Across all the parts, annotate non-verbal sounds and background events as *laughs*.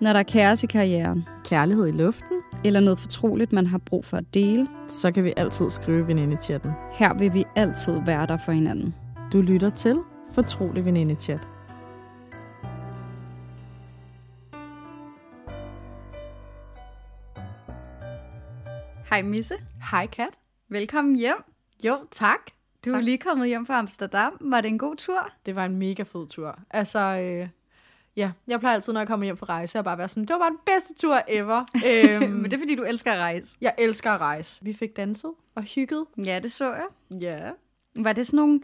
Når der er kaos i karrieren, Kærlighed i luften, eller noget fortroligt, man har brug for at dele, så kan vi altid skrive veninde-chatten. her vil vi altid være der for hinanden. Du lytter til Fortrolig Veninde-chat. Hej Misse, Hej Kat. velkommen hjem. Jo, tak. Du er Tak. lige kommet hjem fra Amsterdam. Var det en god tur? Det var en mega fed tur. Altså, øh, ja, jeg plejer altid, når jeg kommer hjem fra rejse, at bare være sådan, det var bare den bedste tur ever. *laughs* øhm, Men det er fordi, du elsker at rejse. Jeg elsker at rejse. Vi fik danset og hygget. Ja, det så jeg. Ja. Var det sådan nogle,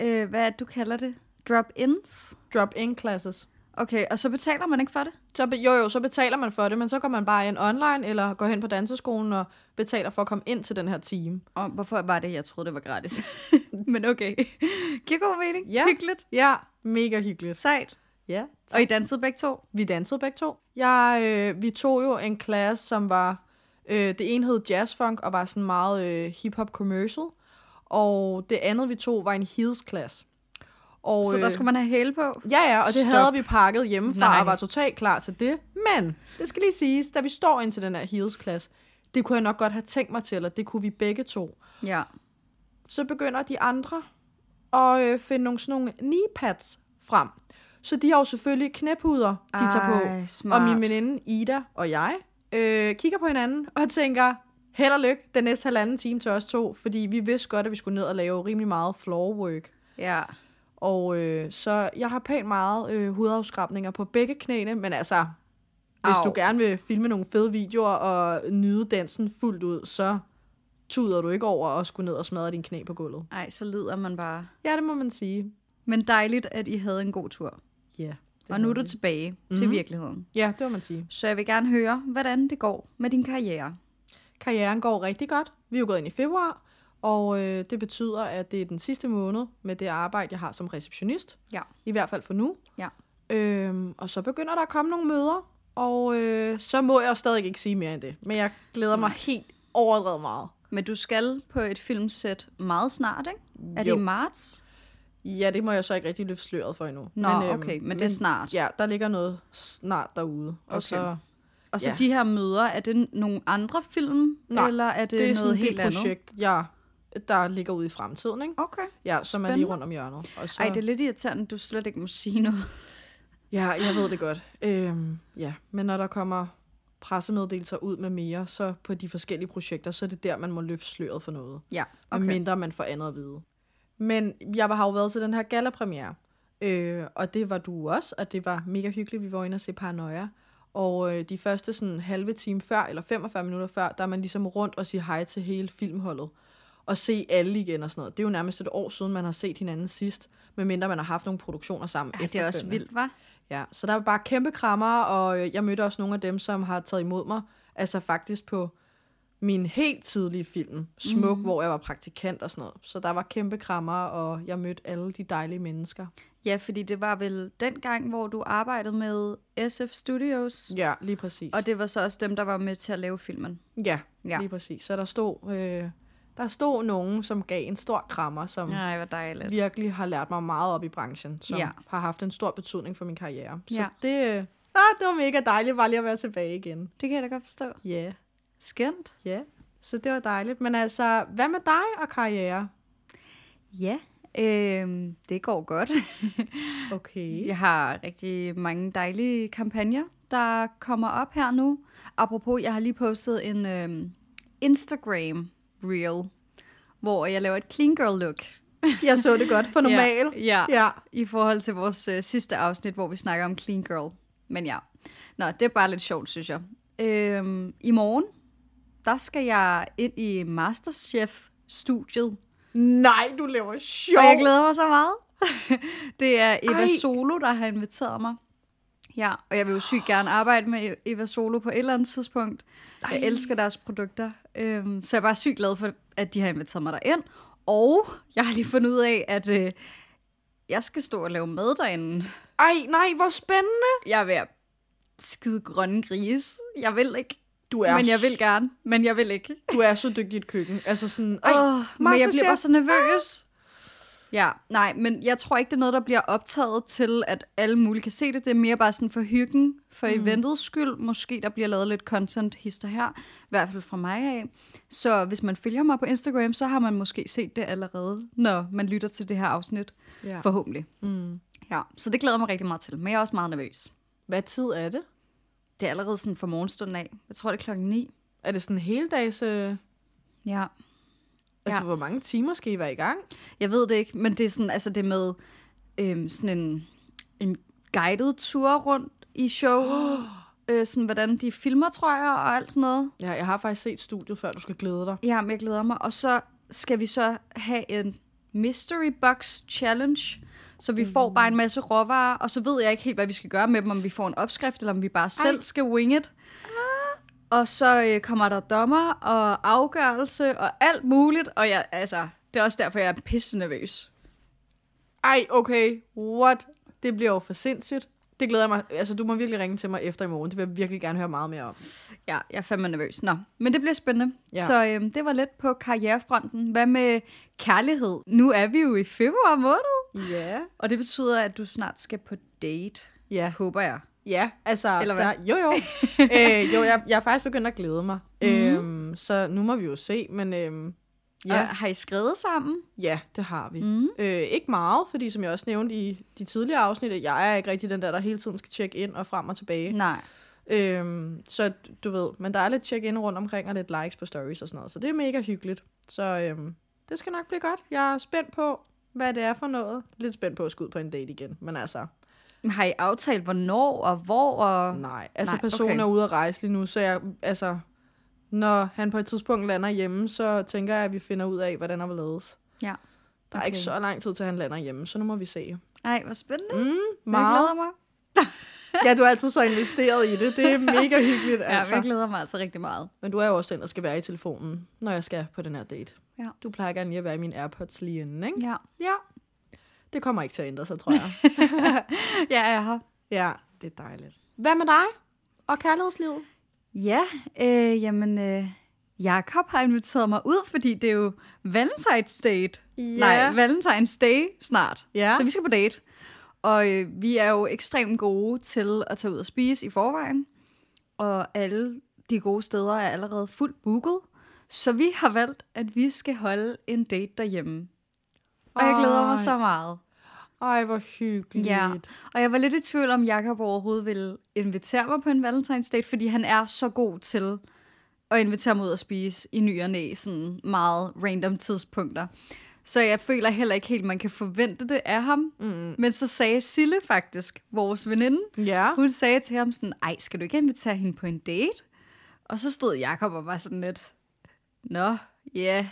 øh, hvad du kalder det? Drop-ins? Drop-in classes. Okay, og så betaler man ikke for det? Så, be- jo, jo, så betaler man for det, men så går man bare ind online, eller går hen på danseskolen og betaler for at komme ind til den her time. Og hvorfor var det, jeg troede, det var gratis? *laughs* Men okay. Giver god mening. Ja. Hyggeligt. Ja, mega hyggeligt. Sejt. Ja, Og I dansede begge to? Vi dansede begge to. Jeg, øh, vi tog jo en klasse, som var... Øh, det ene hed jazzfunk og var sådan meget øh, hip-hop commercial. Og det andet, vi tog, var en heels-klasse. Og, Så der skulle man have hæle på? Ja, ja, og det Stop. havde vi pakket hjemmefra Nej. og var totalt klar til det. Men, det skal lige siges, da vi står ind til den her heels-klasse, det kunne jeg nok godt have tænkt mig til, og det kunne vi begge to. Ja. Så begynder de andre at øh, finde nogle sådan nogle knee pads frem. Så de har jo selvfølgelig knæpuder, de tager på. Ej, smart. Og min veninde Ida og jeg øh, kigger på hinanden og tænker, held og lykke den næste halvanden time til os to, fordi vi vidste godt, at vi skulle ned og lave rimelig meget floor work. Ja. Og øh, så jeg har pænt meget øh, hudafskrabninger på begge knæene, men altså, hvis Au. du gerne vil filme nogle fede videoer og nyde dansen fuldt ud, så tuder du ikke over at skulle ned og smadre din knæ på gulvet. Ej, så lider man bare. Ja, det må man sige. Men dejligt, at I havde en god tur. Ja. Og nu er du tilbage mm-hmm. til Mhm. virkeligheden. Ja, det må man sige. Så jeg vil gerne høre, hvordan det går med din karriere. Karrieren går rigtig godt. Vi er jo gået ind i februar, og øh, det betyder, at det er den sidste måned med det arbejde, jeg har som receptionist. Ja. I hvert fald for nu. Ja. Øhm, og så begynder der at komme nogle møder, og øh, så må jeg stadig ikke sige mere end det. Men jeg glæder mig helt overdrevet meget. Men du skal på et filmsæt meget snart, ikke? Er det Jo. i marts? Ja, det må jeg så ikke rigtig løfte sløret for endnu. Nå, okay, men det er snart. Ja, der ligger noget snart derude. Og Okay. så, Og så Ja. de her møder, er det nogle andre film? Nej, eller er det, det er noget helt et andet? projekt, jeg, der ligger ude i fremtiden, ikke? Okay. Ja, som er lige Spændende. rundt om hjørnet. Og så... Ej, det er lidt irriterende, at du slet ikke må sige noget. *laughs* Ja, jeg ved det godt. Øhm, ja, men når der kommer pressemeddelelser ud med mere, så på de forskellige projekter, så er det der, man må løfte sløret for noget. Ja, okay. Mindre man får andet at vide. Men jeg har jo været til den her gallapremiere, øh, og det var du også, og det var mega hyggeligt. Vi var inde og se Paranoia. Og øh, de første sådan halve time før, eller 45 minutter før, der er man ligesom rundt og siger hej til hele filmholdet. Og se alle igen og sådan noget. Det er jo nærmest et år siden, man har set hinanden sidst, medmindre man har haft nogle produktioner sammen Ej, det er også vildt, var. Ja, så der var bare kæmpe krammer, og øh, jeg mødte også nogle af dem, som har taget imod mig. Altså faktisk på min helt tidlige film, Smuk, mm. hvor jeg var praktikant og sådan noget. Så der var kæmpe krammer, og jeg mødte alle de dejlige mennesker. Ja, fordi det var vel den gang, hvor du arbejdede med SF Studios. Ja, lige præcis. Og det var så også dem, der var med til at lave filmen. Ja, Ja. lige præcis. Så der stod, øh, der stod nogen, som gav en stor krammer, som. Nej, hvor dejligt. virkelig har lært mig meget op i branchen, som ja. har haft en stor betydning for min karriere. Så Ja. det, øh, ah, det var mega dejligt bare lige at være tilbage igen. Det kan jeg da godt forstå. Ja. Yeah. Skønt. Ja, så det var dejligt. Men altså, hvad med dig og karriere? Ja, øhm, det går godt. *laughs* Okay. Jeg har rigtig mange dejlige kampagner, der kommer op her nu. Apropos, jeg har lige postet en øhm, Instagram reel, hvor jeg laver et clean girl look. *laughs* Jeg så det godt for normal. Ja, ja. Ja. i forhold til vores øh, sidste afsnit, hvor vi snakker om clean girl. Men ja, Nå, det er bare lidt sjovt, synes jeg. Øhm, I morgen, der skal jeg ind i Masterchef-studiet. Nej, du laver sjov. Og jeg glæder mig så meget. *laughs* det er Eva Ej. Solo, der har inviteret mig. Ja, og jeg vil jo sygt gerne arbejde med Eva Solo på et eller andet tidspunkt. Jeg Ej. elsker deres produkter. Øhm, så jeg er bare sygt glad for, at de har inviteret mig derind. Og jeg har lige fundet ud af, at øh, jeg skal stå og lave mad derinde. Ej, nej, hvor spændende. Jeg er ved at skide grønne gris. Jeg vil ikke. Du er, Men jeg vil gerne. Men jeg vil ikke. du er så dygtig i et køkken. Altså sådan, ej, Åh, men jeg bliver bare så nervøs. Ja, nej, men jeg tror ikke, det er noget, der bliver optaget til, at alle mulige kan se det. Det er mere bare sådan for hyggen, for mm. eventets skyld. Måske der bliver lavet lidt content hister her, i hvert fald fra mig af. Så hvis man følger mig på Instagram, så har man måske set det allerede, når man lytter til det her afsnit. Ja. Forhåbentlig. Mm. Ja, så det glæder mig rigtig meget til. Men jeg er også meget nervøs. Hvad tid er det? Det er allerede sådan fra morgenstunden af. Jeg tror, det er klokken 9. Er det sådan en hele dags... Øh... Ja. Altså, Ja. hvor mange timer skal I være i gang? Jeg ved det ikke, men det er sådan, altså det med øhm, sådan en, en guided tur rundt i showet. *gasps* øh, sådan hvordan de filmer, tror jeg, og alt sådan noget. Ja, jeg har faktisk set studiet, før du skal glæde dig. Ja, men jeg glæder mig. Og så skal vi så have en mystery box challenge, så vi får bare en masse råvarer, og så ved jeg ikke helt, hvad vi skal gøre med dem, om vi får en opskrift, eller om vi bare selv skal wing it. Og så øh, kommer der dommer og afgørelse og alt muligt, og jeg, altså, det er også derfor, jeg er pisse nervøs. Ej, okay. What? Det bliver jo for sindssygt. Det glæder jeg mig. Altså, du må virkelig ringe til mig efter i morgen. Det vil jeg virkelig gerne høre meget mere om. Ja, jeg er fandme nervøs. Nå, men det bliver spændende. Ja. Så øhm, det var lidt på karrierefronten. Hvad med kærlighed? Nu er vi jo i februar måned, Ja. og det betyder, at du snart skal på date, Ja. håber jeg. Ja, altså... Eller hvad? Der, jo, jo. *laughs* øh, jo, jeg, jeg er faktisk begyndt at glæde mig. Mm. Øhm, så nu må vi jo se, men... Øhm, Ja. Og har I skrevet sammen? ja, det har vi. Mm. Øh, ikke meget, fordi som jeg også nævnte i de tidligere afsnit, jeg er ikke rigtig den der, der hele tiden skal tjekke ind og frem og tilbage. Nej. Øhm, så du ved, men der er lidt check-in rundt omkring og lidt likes på stories og sådan noget, så det er mega hyggeligt. Så øhm, det skal nok blive godt. Jeg er spændt på, hvad det er for noget. Lidt spændt på at skulle ud på en date igen, men altså, Men Har I aftalt, hvornår og hvor? Og... nej. Altså Nej, personen okay. er ude at rejse lige nu, så jeg, altså, når han på et tidspunkt lander hjemme, så tænker jeg, at vi finder ud af, hvordan der vil ledes. Ja. Der er Okay. ikke så lang tid til, han lander hjemme, så nu må vi se. Ej, hvor spændende. Mm, Jeg meget. glæder mig. *laughs* Ja, du er altid så investeret i det. Det er *laughs* mega hyggeligt, Ja, altså. men jeg glæder mig altså rigtig meget. Men du er jo også den, der skal være i telefonen, når jeg skal på den her date. Ja. Du plejer gerne lige at være i min AirPods lige inden, ikke? Ja, Ja. Det kommer ikke til at ændre sig, tror jeg. *laughs* ja jeg er her. ja, det er dejligt. Hvad med dig? Og kærlighedslivet? Ja, øh, jamen, øh, Jakob har inviteret mig ud, fordi det er jo Valentine's Date. Nej, Valentine's Day snart. Ja. Så vi skal på date. Og øh, vi er jo ekstremt gode til at tage ud og spise i forvejen. Og alle de gode steder er allerede fuldt booket. Så vi har valgt, at vi skal holde en date derhjemme. Og jeg glæder Ej. mig så meget. Ej, hvor hyggeligt. Ja. Og jeg var lidt i tvivl om, Jakob overhovedet ville invitere mig på en Valentine's Date, fordi han er så god til at invitere mig ud at spise i ny og næ, sådan meget random tidspunkter. Så jeg føler heller ikke helt, man kan forvente det af ham. Mm. Men så sagde Sille faktisk, vores veninde, Ja. hun sagde til ham sådan, ej, skal du ikke invitere hende på en date? Og så stod Jakob og var sådan lidt, nå, ja,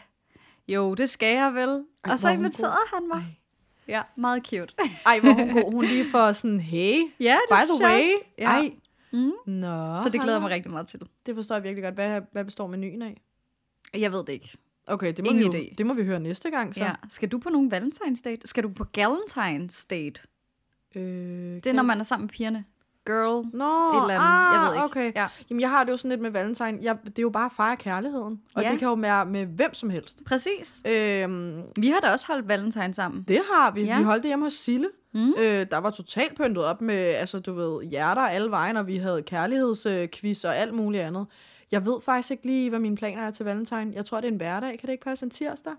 jo, det skal jeg vel. Ej, og så er inviterede han mig. Ej. Ja, meget cute. Ej, hvor hun god. *laughs* Hun lige får sådan, hey, Ja, det by the way. Ja. Ej. Mm. Nå, Så det glæder jeg mig rigtig meget til. Det forstår jeg virkelig godt. Hvad, hvad består menuen af? Jeg ved det ikke. Okay, det må, Ingen vi jo, idé. det må vi høre næste gang, så. Ja. Skal du på nogen Valentine's date? Skal du på Galentine's date? Øh, Det er, når man er sammen med pigerne. Girl, Nå, et eller andet. Ah, jeg ved ikke. Okay. Ja, Jamen, jeg har det jo sådan lidt med valentine. Jeg, det er jo bare at fejre kærligheden. Og Ja. det kan jo være med hvem som helst. præcis. Øhm, Vi har da også holdt Valentine sammen. det har vi. Ja. Vi holdt det hjemme hos Sille. Mm. Øh, der var totalt pyntet op med, altså du ved, hjerter alle vejen, og vi havde kærlighedsquiz og alt muligt andet. Jeg ved faktisk ikke lige, hvad mine planer er til valentine. Jeg tror, det er en hverdag. Kan det ikke passe en tirsdag?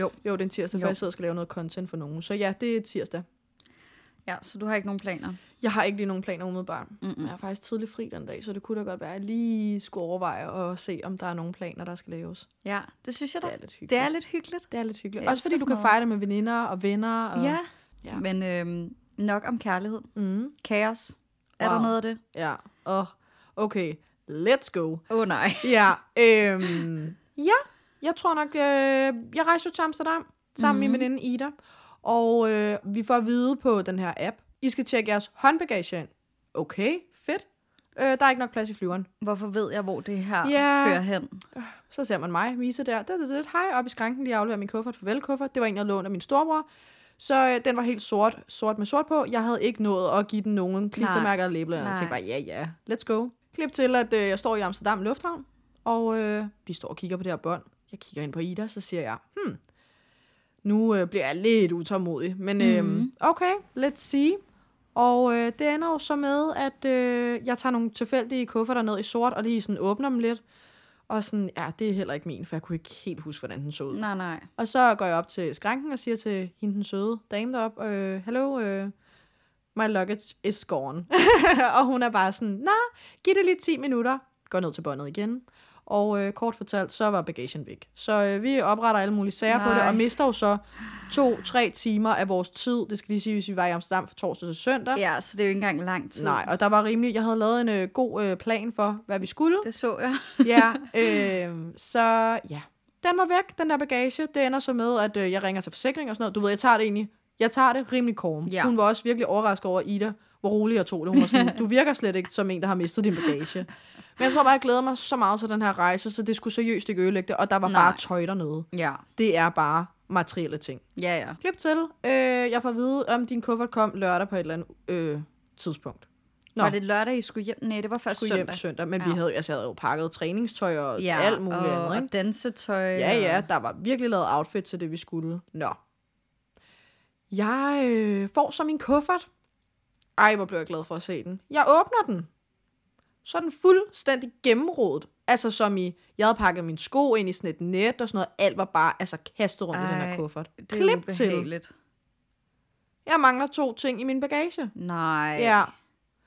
Jo. Jo, det er en tirsdag, Jo. for jeg sidder og skal lave noget content for nogen. Så ja, det er tirsdag. Ja, så du har ikke nogen planer? Jeg har ikke lige nogen planer umiddelbart. Mm-mm. Jeg er faktisk tidlig fri den dag, så det kunne da godt være, at jeg lige skulle overveje at se, om der er nogle planer, der skal laves. Ja, det synes jeg da. Det er lidt hyggeligt. Det er lidt hyggeligt. Det er lidt hyggeligt. Jeg Også fordi du kan noget. fejre det med veninder og venner. Og... Ja. Ja. Men øhm, nok om kærlighed. Mm, Kaos. Er Wow. der noget af det? ja. Og okay, let's go. Åh oh, nej. *laughs* Ja, øhm, ja. Jeg tror nok, øh, jeg rejser til Amsterdam sammen mm. med Mhm. min veninde Ida. Og øh, vi får at vide på den her app, I skal tjekke jeres håndbagage ind. Okay, fedt. Øh, der er ikke nok plads i flyveren. Hvorfor ved jeg, hvor det her Ja. fører hen? Så ser man mig, Mise der. Det, det, det. Hej, op i skranken, lige afleverer min kuffert. Farvel kuffert. Det var en, jeg lånte af min storebror. Så øh, den var helt sort, sort med sort på. Jeg havde ikke nået at give den nogen klistermærker eller label. Jeg tænkte bare, ja, ja, let's go. Klip til, at øh, jeg står i Amsterdam Lufthavn, og øh, vi står og kigger på det her bånd. Jeg kigger ind på Ida, så siger jeg, hmm, nu øh, bliver jeg lidt utålmodig. Men øh, okay, let's see. Og øh, det ender jo så med, at øh, jeg tager nogle tilfældige kufferter ned i sort, og lige sådan åbner dem lidt. Og sådan, ja, det er heller ikke min, for jeg kunne ikke helt huske, hvordan den så ud. Nej, nej. Og så går jeg op til skranken og siger til hende, den søde dame derop, øh, hello, øh, my luggage is gone. *laughs* og hun er bare sådan, nå, giv det lige 10 minutter. Går ned til båndet igen. Og øh, kort fortalt, så var bagagen væk. Så øh, vi opretter alle mulige sager på det, Nej. og mister jo så to-tre timer af vores tid. Det skal lige sige, hvis vi var i Amsterdam fra torsdag til søndag. Ja, så det er jo ikke engang lang tid. Nej, og der var rimelig, jeg havde lavet en øh, god øh, plan for, hvad vi skulle. Det så jeg. *laughs* Ja, *laughs* øh, så ja. Den var væk, den der bagage. Det ender så med, at øh, jeg ringer til forsikring og sådan noget. Du ved, jeg tager det egentlig. Jeg tager det rimelig korm. Ja. Hun var også virkelig overrasket over Ida, hvor rolig jeg tog det. Hun var sådan, *laughs* du virker slet ikke som en, der har mistet din bagage. Men jeg tror bare, jeg glæder mig så meget til den her rejse, så det skulle seriøst ikke ødelægge det. Og der var Nej. bare tøj dernede. Ja. Det er bare materielle ting. Ja, ja. Klip til. Øh, jeg får at vide, om din kuffert kom lørdag på et eller andet øh, tidspunkt. Nå. Var det lørdag, I skulle hjem? Nej, det var først skulle søndag. hjem søndag, men ja. Vi havde, altså, jeg havde jo pakket træningstøj og Ja, alt muligt og, andet. Ikke? og dansetøj. Ja, ja, der var virkelig lavet outfit til det, vi skulle. Nå. Jeg øh, får så min kuffert. Ej, hvor blev jeg glad for at se den. Jeg åbner den. Så den fuldstændig gennemrodet. Altså som i, jeg havde pakket min sko ind i sådan et net og sådan noget. Alt var bare altså, kastet rundt Ej, i den her kuffert. Det er Klip til. ubehageligt. Jeg mangler to ting i min bagage. Nej. Ja.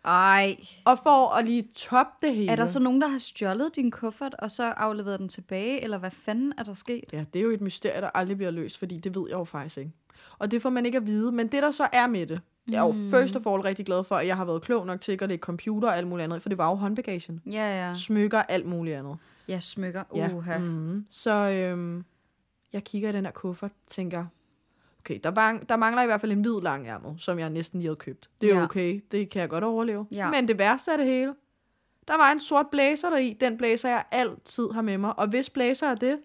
Ej. Og for at lige toppe det hele. Er der så nogen, der har stjålet din kuffert, og så afleveret den tilbage, eller hvad fanden er der sket? Ja, det er jo et mysterie, der aldrig bliver løst, fordi det ved jeg jo faktisk ikke. Og det får man ikke at vide. Men det, der så er med det, jeg er jo Mm. first of all rigtig glad for, at jeg har været klog nok til ikke at lægge computer og alt muligt andet, for det var jo håndbagagen. Ja, ja. Smykker, alt muligt andet. Ja, smykker. Ja. Uha. Mm. Så øhm, jeg kigger i den her kuffert, tænker, okay, der, var, der mangler i hvert fald en hvid langærmet, som jeg næsten lige havde købt. Det er Ja. ja. okay, det kan jeg godt overleve. Ja. Men det værste af det hele, der var en sort blazer der i. Den blazer, jeg altid har med mig. Og hvis blazer er det,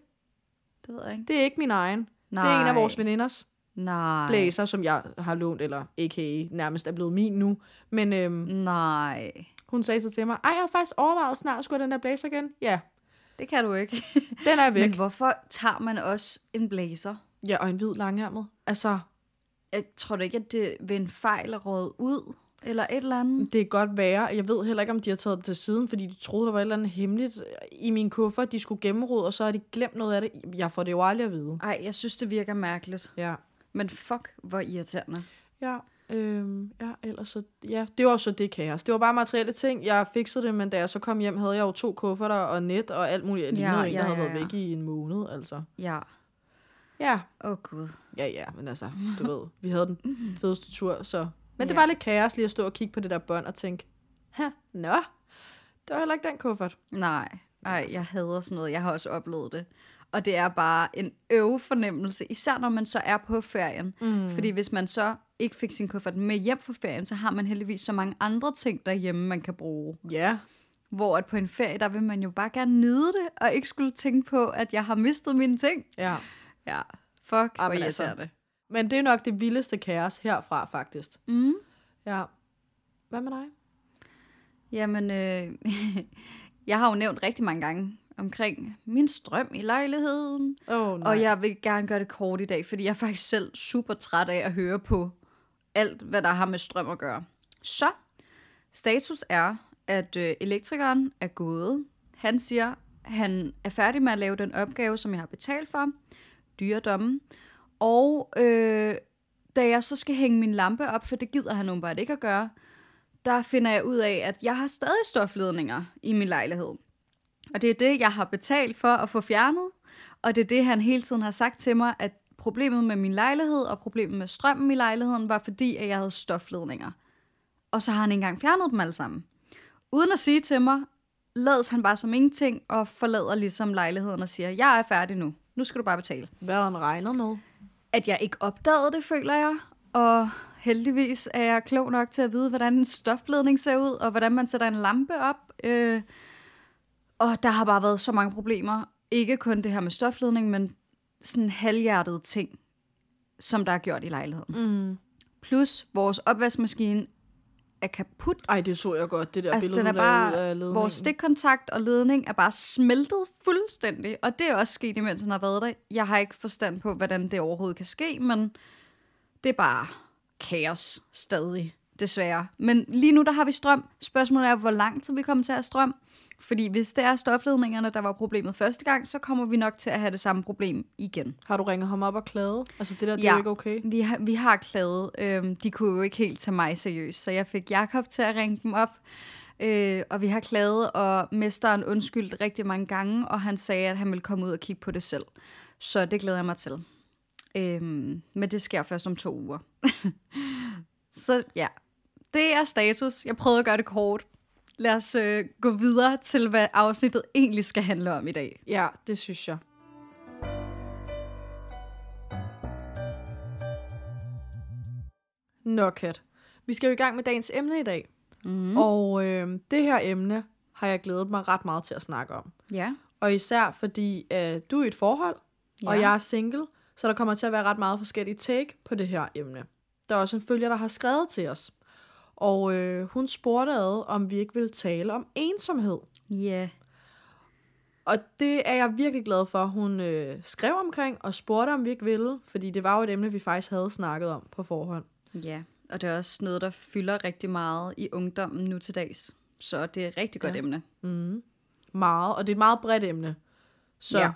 Det ved jeg ikke. det er ikke min egen. Nej. Det er en af vores veninders. Nej. blazer, som jeg har lånt, eller a.k.a. nærmest er blevet min nu. Men øhm, Nej. hun sagde så til mig, ej, jeg har faktisk overvejet snart, skulle den der blazer igen? Ja, Det kan du ikke. *laughs* den er væk. Men hvorfor tager man også en blazer? Ja, og en hvid langærmet. Altså, Jeg tror da ikke, at det ved en fejl er rådet ud, eller et eller andet. det er godt være. Jeg ved heller ikke, om de har taget det til siden, fordi de troede, der var et eller andet hemmeligt i min kuffert, de skulle gennemrode, og så har de glemt noget af det. Jeg får det jo aldrig at vide. Ej, jeg synes, det virker mærkeligt. Ja. Men fuck, hvor irriterende. Ja, øhm, ja, ellers så, ja, det var så det kaos. Det var bare materielle ting. Jeg fikset det, men da jeg så kom hjem, havde jeg jo to kufferter og net og alt muligt. Jeg Ja, lignede en, der ja, havde ja, været ja. væk i en måned, altså. Ja. Ja, Åh, oh, Gud. Ja, ja, men altså, du ved, vi havde den *laughs* fedeste tur, så... Men det Ja. var lidt kaos lige at stå og kigge på det der bånd og tænke, ha, nå, det var heller ikke den kuffert. Nej. Ej, jeg hader sådan noget. Jeg har også oplevet det. Og det er bare en øv fornemmelse, især når man så er på ferien. Mm. Fordi hvis man så ikke fik sin kuffert med hjem fra ferien, så har man heldigvis så mange andre ting derhjemme, man kan bruge. Ja, Hvor at på en ferie, der vil man jo bare gerne nyde det, og ikke skulle tænke på, at jeg har mistet mine ting. ja. Ja, fuck, hvor men altså. irriterende. Men det er nok det vildeste kaos herfra, faktisk. Mm. Ja. Hvad med dig? Jamen, øh, *laughs* jeg har jo nævnt rigtig mange gange omkring min strøm i lejligheden. Oh, nej. Og jeg vil gerne gøre det kort i dag, fordi jeg er faktisk selv super træt af at høre på alt, hvad der har med strøm at gøre. Så, status er, at øh, elektrikeren er gået. Han siger, han er færdig med at lave den opgave, som jeg har betalt for. Dyredommen. Og øh, da jeg så skal hænge min lampe op, for det gider han åbenbart ikke at gøre, der finder jeg ud af, at jeg har stadig stofledninger i min lejlighed. Og det er det, jeg har betalt for at få fjernet. Og det er det, han hele tiden har sagt til mig, at problemet med min lejlighed og problemet med strømmen i lejligheden var fordi, at jeg havde stofledninger. Og så har han ikke engang fjernet dem alle sammen. Uden at sige til mig, lades han bare som ingenting og forlader ligesom lejligheden og siger, jeg er færdig nu. Nu skal du bare betale. Hvad han regnet med? At jeg ikke opdagede det, føler jeg. Og heldigvis er jeg klog nok til at vide, hvordan en stofledning ser ud, og hvordan man sætter en lampe op. Øh, og der har bare været så mange problemer. Ikke kun det her med stofledning, men sådan halvhjertede ting, som der er gjort i lejligheden. Mm. Plus vores opvaskemaskine er kaput. Ej, det så jeg godt, det der Altså, billede, den er af bare, ledningen. vores stikkontakt og ledning er bare smeltet fuldstændig, og det er også sket, imens han har været der. Jeg har ikke forstand på, hvordan det overhovedet kan ske, men det er bare kaos stadig, desværre. Men lige nu, der har vi strøm. Spørgsmålet er, hvor lang tid vi kommer til at have strøm. Fordi hvis det er stofledningerne, der var problemet første gang, så kommer vi nok til at have det samme problem igen. Har du ringet ham op og klaget? Altså, det der, det er Ja. jo ikke okay. Vi har, vi har klaget. Øhm, de kunne jo ikke helt tage mig seriøst, så jeg fik Jakob til at ringe dem op. Øh, og vi har klaget, og mesteren undskyldte rigtig mange gange, og han sagde, at han ville komme ud og kigge på det selv. Så det glæder jeg mig til. Øhm, men det sker først om to uger. *laughs* så ja, det er status. Jeg prøvede at gøre det kort. Lad os øh, gå videre til, hvad afsnittet egentlig skal handle om i dag. Ja, det synes jeg. Nå, Kat. Vi skal jo i gang med dagens emne i dag. Mm. Og øh, det her emne har jeg glædet mig ret meget til at snakke om. Ja. Og især fordi øh, du er i et forhold, ja. og jeg er single, så der kommer til at være ret meget forskellige take på det her emne. Der er også en følger, der har skrevet til os. Og øh, hun spurgte ad, om vi ikke ville tale om ensomhed. Ja. Og det er jeg virkelig glad for, hun øh, skrev omkring og spurgte, om vi ikke ville. Fordi det var jo et emne, vi faktisk havde snakket om på forhånd. Ja, og det er også noget, der fylder rigtig meget i ungdommen nu til dags. Så det er et rigtig godt Ja. emne. Mm. Meget, og det er et meget bredt emne. Så ja.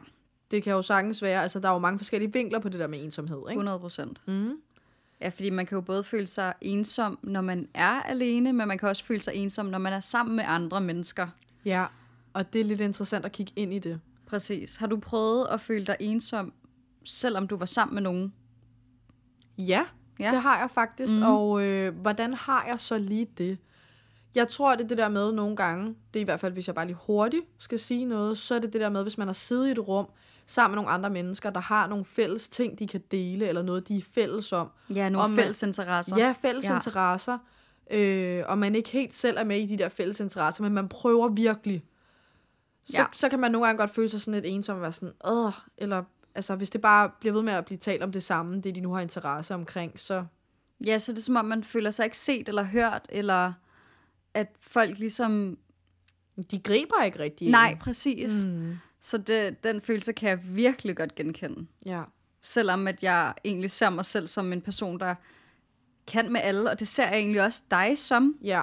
det kan jo sagtens være, altså der er jo mange forskellige vinkler på det der med ensomhed, ikke? 100 procent. Mm. Ja, fordi man kan jo både føle sig ensom, når man er alene, men man kan også føle sig ensom, når man er sammen med andre mennesker. Ja, og det er lidt interessant at kigge ind i det. Præcis. Har du prøvet at føle dig ensom, selvom du var sammen med nogen? Ja, Ja. det har jeg faktisk. Mm. Og øh, hvordan har jeg så lige det? Jeg tror, det er det der med nogle gange, det er i hvert fald, hvis jeg bare lige hurtigt skal sige noget, så er det det der med, hvis man har siddet i et rum sammen med nogle andre mennesker, der har nogle fælles ting, de kan dele, eller noget, de er fælles om. Ja, nogle Og man- fælles interesser. Ja, fælles Ja. interesser. Øh, og man ikke helt selv er med i de der fælles interesser, men man prøver virkelig. Så, Ja. så kan man nogle gange godt føle sig sådan lidt ensom og være sådan, Åh, eller altså, hvis det bare bliver ved med at blive talt om det samme, det de nu har interesse omkring, så ja, så det er som om, man føler sig ikke set eller hørt, eller at folk ligesom... de griber ikke rigtig ind. Nej, præcis. Mm. Så det, den følelse kan jeg virkelig godt genkende. Ja. Selvom at jeg egentlig ser mig selv som en person, der kan med alle, og det ser jeg egentlig også dig som. Ja.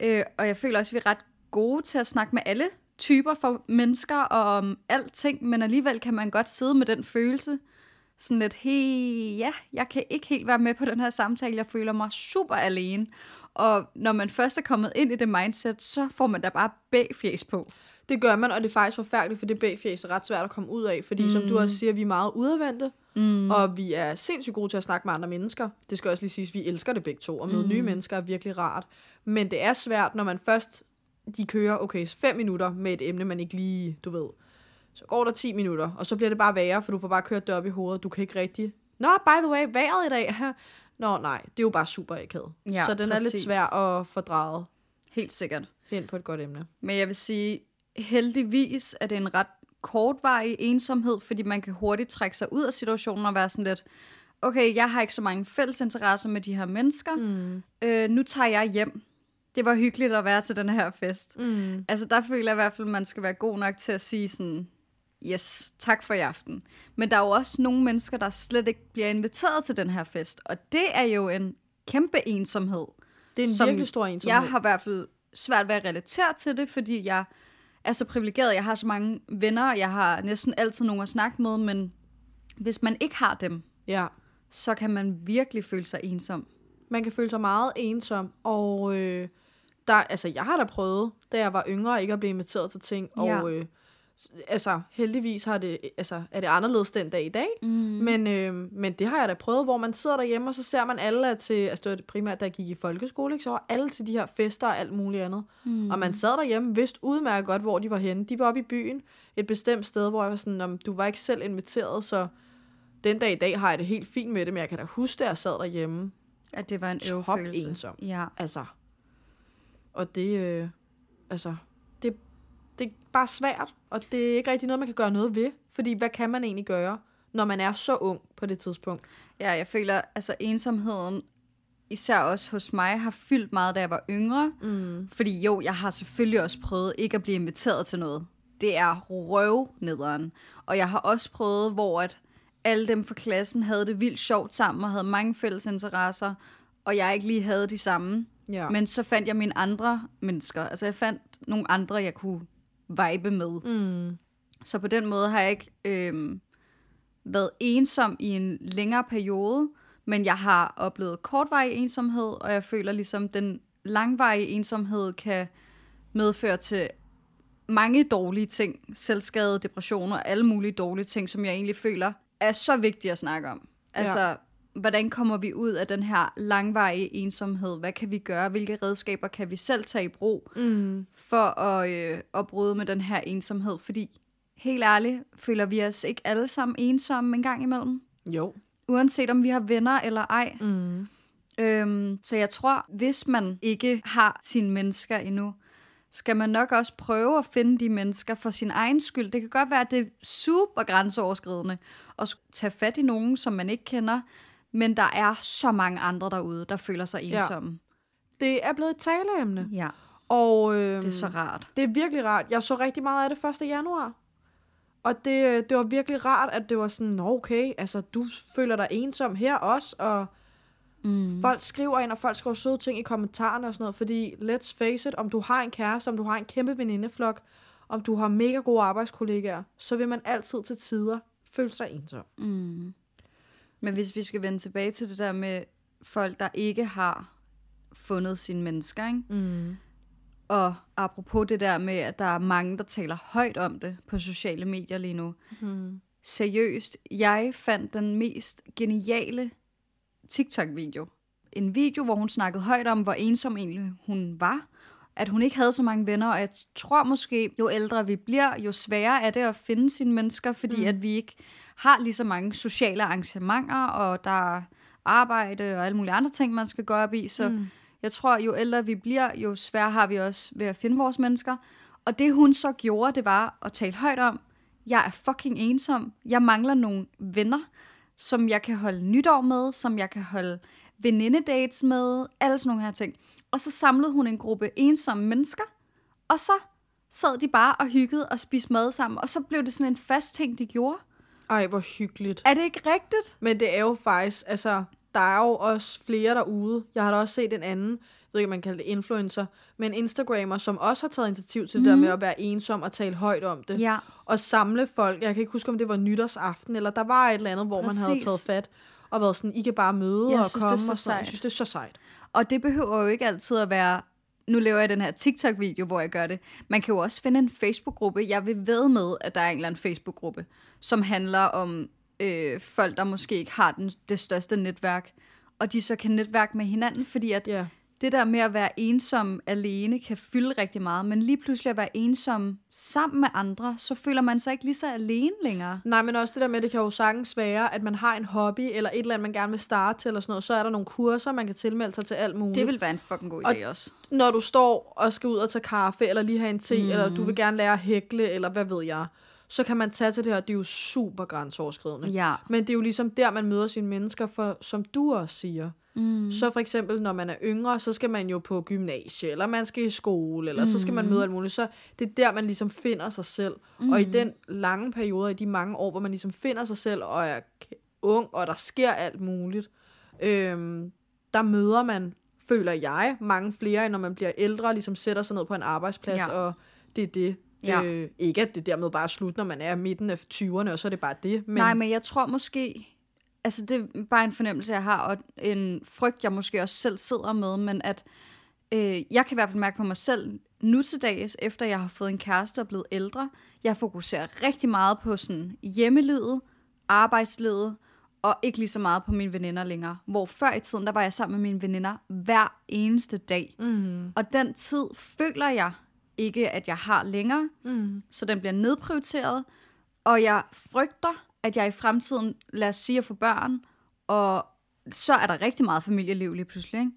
Øh, og jeg føler også, at vi er ret gode til at snakke med alle typer for mennesker og om alting, men alligevel kan man godt sidde med den følelse, sådan lidt, hey, ja, jeg kan ikke helt være med på den her samtale, jeg føler mig super alene. Og når man først er kommet ind i det mindset, så får man da bare bagfjes på. Det gør man, og det er faktisk forfærdeligt, for det bagfjæs er ret svært at komme ud af, fordi mm. som du også siger, vi er meget udadvendte, mm. og vi er sindssygt gode til at snakke med andre mennesker. Det skal også lige siges, vi elsker det begge to, og møde mm. nye mennesker er virkelig rart. Men det er svært, når man først, de kører, okay, fem minutter med et emne, man ikke lige, du ved, så går der 10 minutter, og så bliver det bare værre, for du får bare kørt det op i hovedet, du kan ikke rigtig, nå, by the way, vejret i dag, *laughs* Nå, nej, det er jo bare super akavet. Ja, så den er præcis. lidt svær at fordreje Helt sikkert. hen på et godt emne. Men jeg vil sige, heldigvis er det en ret kortvarig ensomhed, fordi man kan hurtigt trække sig ud af situationen og være sådan lidt, okay, jeg har ikke så mange fælles interesser med de her mennesker, Mm. øh, nu tager jeg hjem. Det var hyggeligt at være til den her fest. Mm. Altså der føler jeg i hvert fald, at man skal være god nok til at sige sådan, yes, tak for i aften. Men der er jo også nogle mennesker, der slet ikke bliver inviteret til den her fest, og det er jo en kæmpe ensomhed. Det er en Som virkelig stor ensomhed. Jeg har i hvert fald svært ved at relatere til det, fordi jeg er så privilegeret. Jeg har så mange venner, jeg har næsten altid nogen at snakke med, men hvis man ikke har dem, Ja. så kan man virkelig føle sig ensom. Man kan føle sig meget ensom, og øh, der, altså, jeg har da prøvet, da jeg var yngre, ikke at blive inviteret til ting, Ja. og øh, altså, heldigvis har det, altså, er det anderledes den dag i dag, Mm. men, øh, men det har jeg da prøvet, hvor man sidder derhjemme, og så ser man alle er til, altså det var primært, jeg gik i folkeskole, ikke, så var alle til de her fester og alt muligt andet. Mm. Og man sad derhjemme, vidste udmærket godt, hvor de var henne. De var oppe i byen, et bestemt sted, hvor jeg var sådan, om du var ikke selv inviteret, så den dag i dag har jeg det helt fint med det, men jeg kan da huske, at jeg sad derhjemme. At det var en øvefølelse. ensom. Ja. Altså, og det, øh, altså, det, er bare svært, og det er ikke rigtig noget, man kan gøre noget ved. Fordi hvad kan man egentlig gøre, når man er så ung på det tidspunkt? ja, jeg føler, altså ensomheden især også hos mig, har fyldt meget, da jeg var yngre. Mm. Fordi jo, jeg har selvfølgelig også prøvet ikke at blive inviteret til noget. Det er røvnederen. Og jeg har også prøvet, hvor at alle dem fra klassen havde det vildt sjovt sammen og havde mange fælles interesser, og jeg ikke lige havde de samme. Ja. Men så fandt jeg mine andre mennesker. Altså jeg fandt nogle andre, jeg kunne vibe med. Mm. Så på den måde har jeg ikke øhm, været ensom i en længere periode, men jeg har oplevet kortvarig ensomhed, og jeg føler ligesom, den langvarige ensomhed kan medføre til mange dårlige ting. Selvskade, depressioner, alle mulige dårlige ting, som jeg egentlig føler er så vigtige at snakke om. Altså, ja. Hvordan kommer vi ud af den her langvarige ensomhed? Hvad kan vi gøre? Hvilke redskaber kan vi selv tage i brug Mm. for at, øh, at bryde med den her ensomhed? Fordi, helt ærligt, føler vi os ikke alle sammen ensomme en gang imellem? Jo. Uanset om vi har venner eller ej. Mm. Øhm, så jeg tror, hvis man ikke har sine mennesker endnu, skal man nok også prøve at finde de mennesker for sin egen skyld. Det kan godt være, at det er super grænseoverskridende at tage fat i nogen, som man ikke kender, men der er så mange andre derude, der føler sig Ja. ensomme. Det er blevet et taleemne. Ja, Og øhm, det er så rart. det er virkelig rart. Jeg så rigtig meget af det 1. januar. Og det, det var virkelig rart, at det var sådan, "Nå, okay, altså du føler dig ensom her også, og Mm. folk skriver ind, og folk skriver søde ting i kommentarerne og sådan noget, fordi let's face it, om du har en kæreste, om du har en kæmpe venindeflok, om du har mega gode arbejdskollegaer, så vil man altid til tider føle sig ensom. Mm. Men hvis vi skal vende tilbage til det der med folk, der ikke har fundet sine mennesker, ikke? Mm. Og apropos det der med, at der er mange, der taler højt om det på sociale medier lige nu. Mm. Seriøst, jeg fandt den mest geniale TikTok-video. En video, hvor hun snakkede højt om, hvor ensom egentlig hun var. At hun ikke havde så mange venner, og jeg tror måske, jo ældre vi bliver, jo sværere er det at finde sine mennesker, fordi mm. at vi ikke har lige så mange sociale arrangementer, og der er arbejde og alle mulige andre ting, man skal gå op i. Så mm. jeg tror, jo ældre vi bliver, jo sværere har vi også ved at finde vores mennesker. Og det hun så gjorde, det var at tale højt om, jeg er fucking ensom. Jeg mangler nogle venner, som jeg kan holde nytår med, som jeg kan holde venindedates med, alle sådan nogle her ting. Og så samlede hun en gruppe ensomme mennesker, og så sad de bare og hyggede og spiste mad sammen, og så blev det sådan en fast ting, de gjorde. Ej, hvor hyggeligt. Er det ikke rigtigt? Men det er jo faktisk, altså, der er jo også flere derude. Jeg har da også set en anden, jeg ved ikke, om man kalder det influencer, men Instagrammer, som også har taget initiativ til mm. det der med at være ensom og tale højt om det. Ja. Og samle folk. Jeg kan ikke huske, om det var nytårsaften, eller der var et eller andet, hvor Præcis. man havde taget fat og været sådan, I kan bare møde Jeg og synes, det er komme. så og sådan. noget. Jeg sejt. synes, det er så sejt. Og det behøver jo ikke altid at være, nu laver jeg den her TikTok-video, hvor jeg gør det. Man kan jo også finde en Facebook-gruppe. Jeg vil ved med, at der er en eller anden Facebook-gruppe, som handler om øh, folk, der måske ikke har den, det største netværk, og de så kan netværke med hinanden, fordi at yeah det der med at være ensom alene kan fylde rigtig meget, men lige pludselig at være ensom sammen med andre, så føler man sig ikke lige så alene længere. Nej, men også det der med, at det kan jo sagtens være, at man har en hobby, eller et eller andet, man gerne vil starte til, eller sådan noget. Så er der nogle kurser, man kan tilmelde sig til alt muligt. Det vil være en fucking god Og- idé også. når du står og skal ud og tage kaffe, eller lige have en te, mm. eller du vil gerne lære at hækle, eller hvad ved jeg, så kan man tage til det her. Det er jo super grænseoverskridende. Ja. Men det er jo ligesom der, man møder sine mennesker, for som du også siger. Mm. Så for eksempel, når man er yngre, så skal man jo på gymnasie, eller man skal i skole, eller mm. så skal man møde alt muligt. Så det er der, man ligesom finder sig selv. Mm. Og i den lange periode, i de mange år, hvor man ligesom finder sig selv, og er ung, og der sker alt muligt, øhm, der møder man, føler jeg, mange flere, end når man bliver ældre, ligesom sætter sig ned på en arbejdsplads, Ja. og det er det. Ja. Øh, ikke at det dermed bare er slut, når man er midten af 20'erne, og så er det bare det. Men, Nej, men jeg tror måske, altså det er bare en fornemmelse, jeg har, og en frygt, jeg måske også selv sidder med, men at øh, jeg kan i hvert fald mærke på mig selv, nu til dags, efter jeg har fået en kæreste og blevet ældre, jeg fokuserer rigtig meget på sådan hjemmelivet, arbejdslivet, og ikke lige så meget på mine veninder længere. Hvor før i tiden, der var jeg sammen med mine veninder hver eneste dag. Mm, Og den tid føler jeg ikke, at jeg har længere, mm, så den bliver nedprioriteret. Og jeg frygter, at jeg i fremtiden, lad os sige, at få børn, og så er der rigtig meget familieliv lige pludselig, ikke?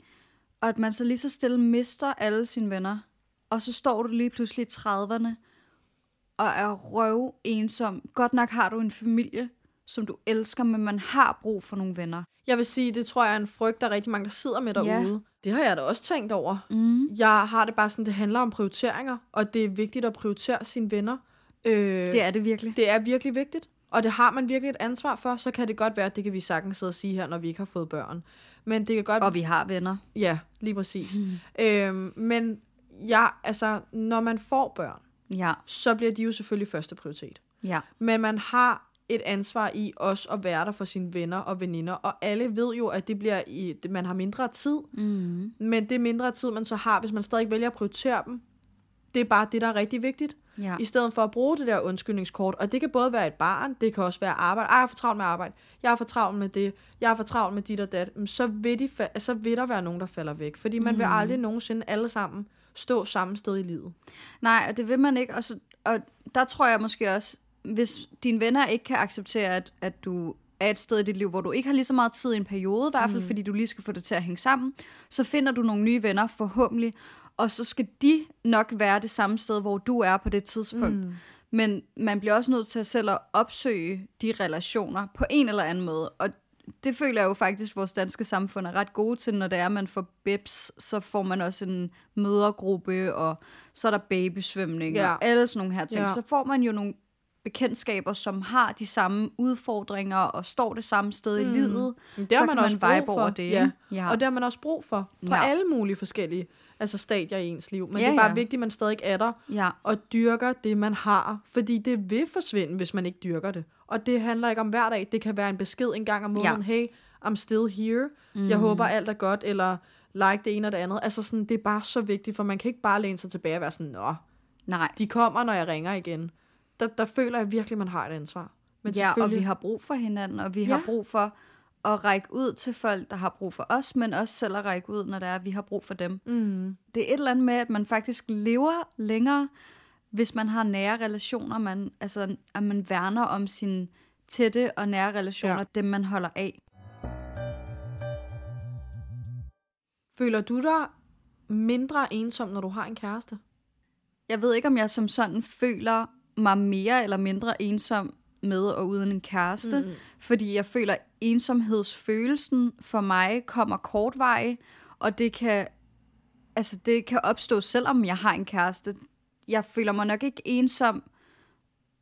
Og at man så lige så stille mister alle sine venner, og så står du lige pludselig i 30'erne, og er røv ensom. Godt nok har du en familie, som du elsker, men man har brug for nogle venner. Jeg vil sige, det tror jeg er en frygt, der er rigtig mange, der sidder med derude. Ja. Det har jeg da også tænkt over. Mm. Jeg har det bare sådan, det handler om prioriteringer, og det er vigtigt at prioritere sine venner. Øh, Det er det virkelig. det er virkelig vigtigt, og det har man virkelig et ansvar for. Så kan det godt være, at det kan vi sagtens sidde og sige her, når vi ikke har fået børn. Men det kan godt... Og vi har venner. Ja, lige præcis. Mm. Øhm, men ja, altså, når man får børn, Ja, så bliver de jo selvfølgelig første prioritet. ja. Men man har et ansvar i også at være der for sine venner og veninder, og alle ved jo, at det bliver i, man har mindre tid, Mm. men det mindre tid, man så har, hvis man stadig vælger at prioritere dem, det er bare det, der er rigtig vigtigt. Ja. I stedet for at bruge det der undskyldningskort, og det kan både være et barn, det kan også være arbejde. Ej, jeg er for travlt med arbejde. Jeg er for travlt med det. Jeg er for travlt med dit og dat. Så vil, de fa- så vil der være nogen, der falder væk. Fordi man mm. vil aldrig nogensinde alle sammen stå samme sted i livet. Nej, og det vil man ikke. Og, så, og der tror jeg måske også, hvis dine venner ikke kan acceptere, at, at du er et sted i dit liv, hvor du ikke har lige så meget tid i en periode, i hvert fald, mm. fordi du lige skal få det til at hænge sammen, så finder du nogle nye venner forhåbentlig, og så skal de nok være det samme sted, hvor du er på det tidspunkt. Mm. Men man bliver også nødt til selv at opsøge de relationer på en eller anden måde. Og det føler jeg jo faktisk, at vores danske samfund er ret gode til, når det er, at man får BIPS, så får man også en mødergruppe, og så er der babysvømning, Ja. og alle sådan nogle her ting. Ja. Så får man jo nogle bekendtskaber, som har de samme udfordringer, og står det samme sted i livet. Det så man kan også man vibe brug for. over det. Ja. ja. Og det har man også brug for. På Ja. alle mulige forskellige altså stadier i ens liv. Men Ja, det er bare ja. vigtigt, at man stadig er der ja. og dyrker det, man har. Fordi det vil forsvinde, hvis man ikke dyrker det. Og det handler ikke om hver dag. Det kan være en besked en gang om måneden. Ja. Hey, I'm still here. Mm. Jeg håber, alt er godt. Eller like det ene og det andet. Altså sådan, det er bare så vigtigt, for man kan ikke bare læne sig tilbage og være sådan, nå, Nej. de kommer, når jeg ringer igen. Der, der føler jeg virkelig, man har et ansvar. Men Ja, og vi har brug for hinanden, og vi Ja. har brug for at række ud til folk, der har brug for os, men også selv at række ud, når det er, at vi har brug for dem. Mm. Det er et eller andet med, at man faktisk lever længere, hvis man har nære relationer, man, altså, at man værner om sine tætte og nære relationer, Ja. dem man holder af. Føler du dig mindre ensom, når du har en kæreste? Jeg ved ikke, om jeg som sådan føler mig mere eller mindre ensom med og uden en kæreste, Mm. fordi jeg føler, at ensomhedsfølelsen for mig kommer kortveje, og det kan, altså det kan opstå, selvom jeg har en kæreste. Jeg føler mig nok ikke ensom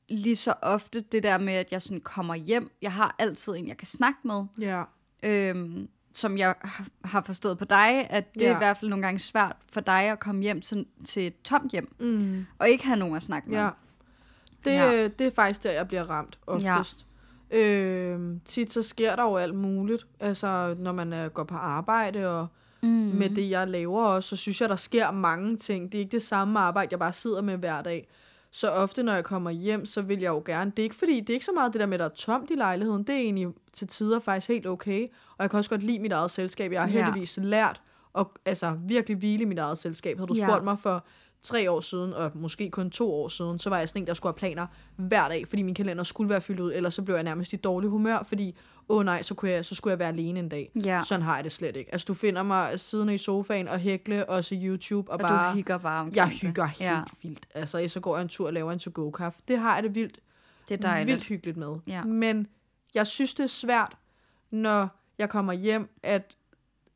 lige så ofte, det der med, at jeg sådan kommer hjem. Jeg har altid en, jeg kan snakke med, Ja. øhm, som jeg har- forstået på dig, at det. Ja. er i hvert fald nogle gange svært for dig at komme hjem til, til et tomt hjem, Mm. og ikke have nogen at snakke med. Ja. Det, Ja. ja. det er faktisk der, jeg bliver ramt oftest. Ja. Øh, tit så sker der jo alt muligt. Altså, når man øh, går på arbejde, og Mm. med det, jeg laver også, så synes jeg, der sker mange ting. Det er ikke det samme arbejde, jeg bare sidder med hver dag. Så ofte, når jeg kommer hjem, så vil jeg jo gerne... Det er ikke fordi, det er ikke så meget det der med, at der er tomt i lejligheden. Det er egentlig til tider faktisk helt okay. Og jeg kan også godt lide mit eget selskab. Jeg har Ja. heldigvis lært at altså, virkelig hvile i mit eget selskab. Havde du Ja. spurgt mig for tre år siden, og måske kun to år siden, så var jeg sådan en, der skulle have planer hver dag, fordi min kalender skulle være fyldt ud, ellers så blev jeg nærmest i dårlig humør, fordi, åh oh nej, så, kunne jeg, så skulle jeg være alene en dag. Ja. Sådan har jeg det slet ikke. Altså, du finder mig siddende i sofaen og hækle, og så YouTube, og, Og bare... du hygger bare omkring jeg det. hygger helt Ja, vildt. Altså, så går jeg en tur og laver en to-go-kaffe. Det har jeg det vildt, det er dejligt. vildt hyggeligt med. Ja. Men jeg synes, det er svært, når jeg kommer hjem, at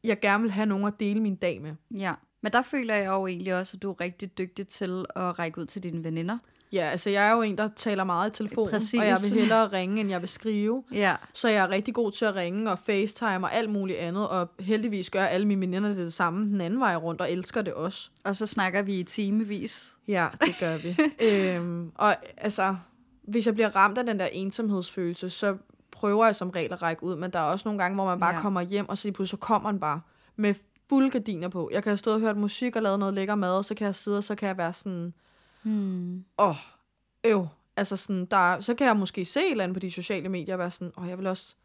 jeg gerne vil have nogen at dele min dag med. Ja. Men der føler jeg jo egentlig også, at du er rigtig dygtig til at række ud til dine veninder. Ja, altså jeg er jo en, der taler meget i telefonen, Præcis. og jeg vil hellere ringe, end jeg vil skrive. Ja. Så jeg er rigtig god til at ringe og facetime og alt muligt andet, og heldigvis gør alle mine veninder det, det samme den anden vej rundt, og elsker det også. Og så snakker vi i timevis. Ja, det gør vi. *laughs* øhm, og altså, hvis jeg bliver ramt af den der ensomhedsfølelse, så prøver jeg som regel at række ud, men der er også nogle gange, hvor man bare Ja. kommer hjem, og så lige pludselig så kommer man bare med fulde gardiner på. Jeg kan have stået og hørt musik og lavet noget lækker mad, og så kan jeg sidde, og så kan jeg være sådan, Hmm. åh, oh, øv. Altså sådan, der, er- så kan jeg måske se et eller andet på de sociale medier, og være sådan, åh, oh, jeg vil også,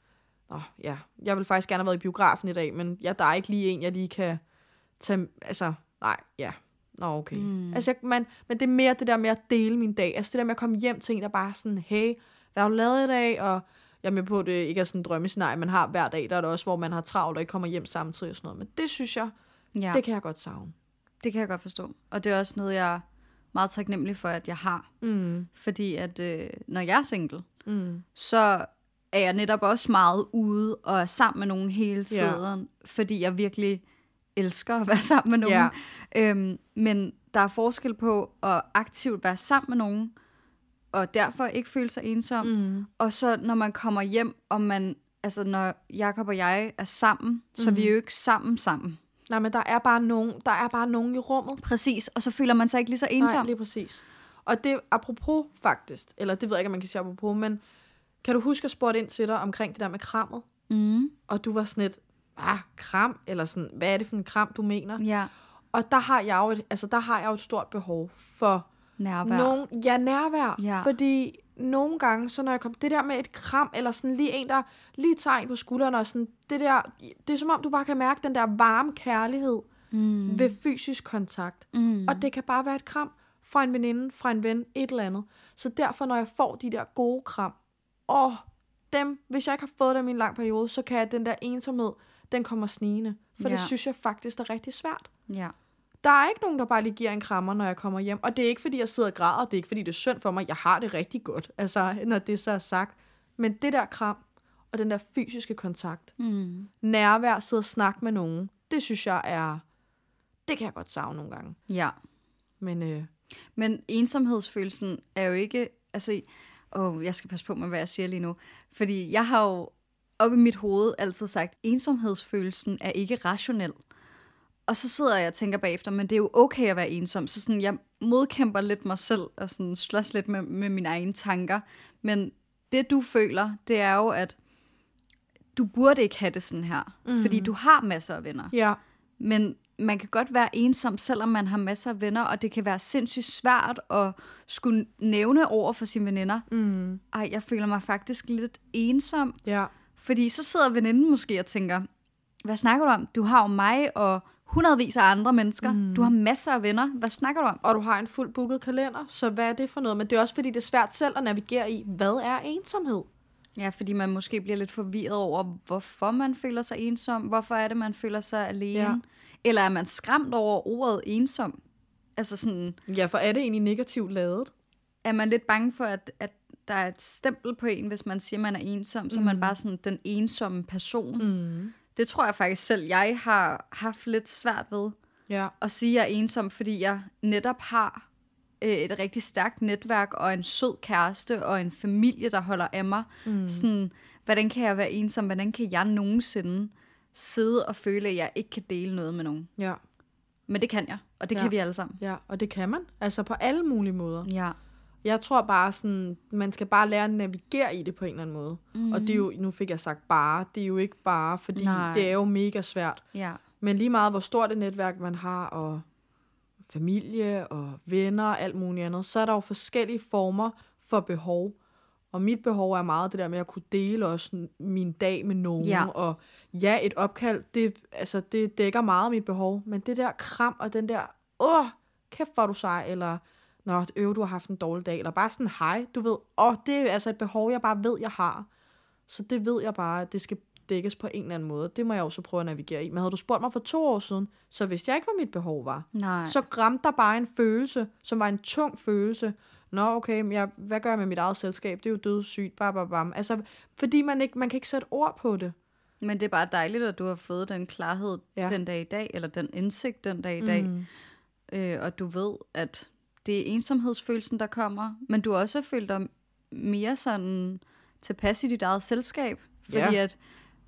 åh, ja, jeg vil faktisk gerne have været i biografen i dag, men ja, der er ikke lige en, jeg lige kan tage, altså, nej, ja, nå, okay. Mm. Altså, jeg, man, men det er mere det der med at dele min dag, altså det der med at komme hjem til en, der bare sådan, hey, hvad har du lavet i dag, og jeg er med på, at det ikke er sådan en drømmescenarie, man har hver dag, der er det også, hvor man har travlt og ikke kommer hjem samtidig og sådan noget, men det synes jeg, Ja, det kan jeg godt savne. det kan jeg godt forstå. Og det er også noget, jeg er meget taknemmelig for, at jeg har. Mm, Fordi at øh, når jeg er single, mm, så er jeg netop også meget ude og er sammen med nogen hele tiden, ja. fordi jeg virkelig elsker at være *laughs* sammen med nogen. Ja. Øhm, men der er forskel på at aktivt være sammen med nogen, og derfor ikke føle sig ensom, Mm. og så når man kommer hjem, og man, altså når Jakob og jeg er sammen, så er vi Mhm. jo ikke sammen sammen. Nej, men der er bare nogen, der er bare nogen i rummet. Præcis, og så føler man sig ikke lige så ensom. Nej, lige præcis. Og det apropos faktisk, eller det ved jeg ikke, om man kan sige apropos, men kan du huske at spurgte ind til dig omkring det der med krammet? Mm, Og du var sådan et, ah, kram, eller sådan, hvad er det for en kram, du mener? ja, Og der har jeg jo et, altså der har jeg jo et stort behov for nærvær. nogen, ja, nærvær. Ja. Fordi nogle gange, så når jeg kommer, det der med et kram, eller sådan lige en, der lige tager en på skulderen, og sådan, det der, det er som om, du bare kan mærke den der varme kærlighed mm, ved fysisk kontakt. mm, Og det kan bare være et kram fra en veninde, fra en ven, et eller andet. Så derfor, når jeg får de der gode kram, åh, dem, hvis jeg ikke har fået dem i en lang periode, så kan jeg, den der ensomhed, den kommer snigende. For ja. det synes jeg faktisk er rigtig svært. ja. Der er ikke nogen, der bare lige giver en krammer, når jeg kommer hjem. Og det er ikke, fordi jeg sidder og græder. Det er ikke, fordi det er synd for mig. Jeg har det rigtig godt, altså, når det så er sagt. Men det der kram, og den der fysiske kontakt, Mm, nærvær, sidde og snakke med nogen, det synes jeg er... Det kan jeg godt savne nogle gange. ja. Men øh, Men ensomhedsfølelsen er jo ikke, altså, åh, jeg skal passe på med, hvad jeg siger lige nu, fordi jeg har jo op i mit hoved altid sagt, ensomhedsfølelsen er ikke rationel. Og så sidder jeg og tænker bagefter, men det er jo okay at være ensom. Så sådan, jeg modkæmper lidt mig selv og sådan slås lidt med, med mine egne tanker. Men det du føler, det er jo, at du burde ikke have det sådan her. Mm. Fordi du har masser af venner. ja, Men man kan godt være ensom, selvom man har masser af venner, og det kan være sindssygt svært at skulle nævne over for sine veninder. mm, Ej, jeg føler mig faktisk lidt ensom, ja, fordi så sidder veninden måske og tænker, hvad snakker du om? Du har jo mig og hundredvis af andre mennesker. Mm. Du har masser af venner. Hvad snakker du om? og du har en fuldt booket kalender, så hvad er det for noget? Men det er også fordi, det er svært selv at navigere i, hvad er ensomhed? Ja, fordi man måske bliver lidt forvirret over, hvorfor man føler sig ensom. Hvorfor er det, man føler sig alene? Ja. Eller er man skræmt over ordet ensom? Altså sådan, Ja, for er det egentlig negativt lavet? er man lidt bange for, at, at der er et stempel på en, hvis man siger, man er ensom, så er man bare sådan den ensomme person. Mm. Det tror jeg faktisk selv, jeg har haft lidt svært ved Ja, at sige, at jeg er ensom, fordi jeg netop har øh, et rigtig stærkt netværk og en sød kæreste og en familie, der holder af mig. Mm. Sådan, hvordan kan jeg være ensom? Hvordan kan jeg nogensinde sidde og føle, at jeg ikke kan dele noget med nogen? ja, Men det kan jeg, og det Ja. kan vi alle sammen. ja, og det kan man. Altså på alle mulige måder. Ja. Jeg tror bare sådan, man skal bare lære at navigere i det på en eller anden måde. Mm. Og det er jo, nu fik jeg sagt bare, det er jo ikke bare, fordi Nej. det er jo mega svært. Ja. Men lige meget, hvor stort et netværk man har, og familie og venner og alt muligt andet, så er der jo forskellige former for behov. Og mit behov er meget det der med at kunne dele også min dag med nogen. Ja. Og ja, et opkald, det, altså, det dækker meget af mit behov. Men det der kram og den der, åh, kæft hvor er du sej, eller nå, øv, du har haft en dårlig dag, eller bare sådan, hej, du ved, åh, det er altså et behov, jeg bare ved, jeg har. Så det ved jeg bare, at det skal dækkes på en eller anden måde. Det må jeg også prøve at navigere i. Men havde du spurgt mig for to år siden, så vidste jeg ikke, hvad mit behov var. Nej. Så ramte der bare en følelse, som var en tung følelse. Nå, okay, men jeg, hvad gør jeg med mit eget selskab? Det er jo dødssygt, bam, bam, bam. Altså, fordi man, ikke, man kan ikke sætte ord på det. Men det er bare dejligt, at du har fået den klarhed ja. den dag i dag, eller den indsigt den dag i dag. Mm. Øh, og du ved, at det er ensomhedsfølelsen, der kommer, men du også følt dig mere sådan tilpas i dit eget selskab. Fordi Ja. at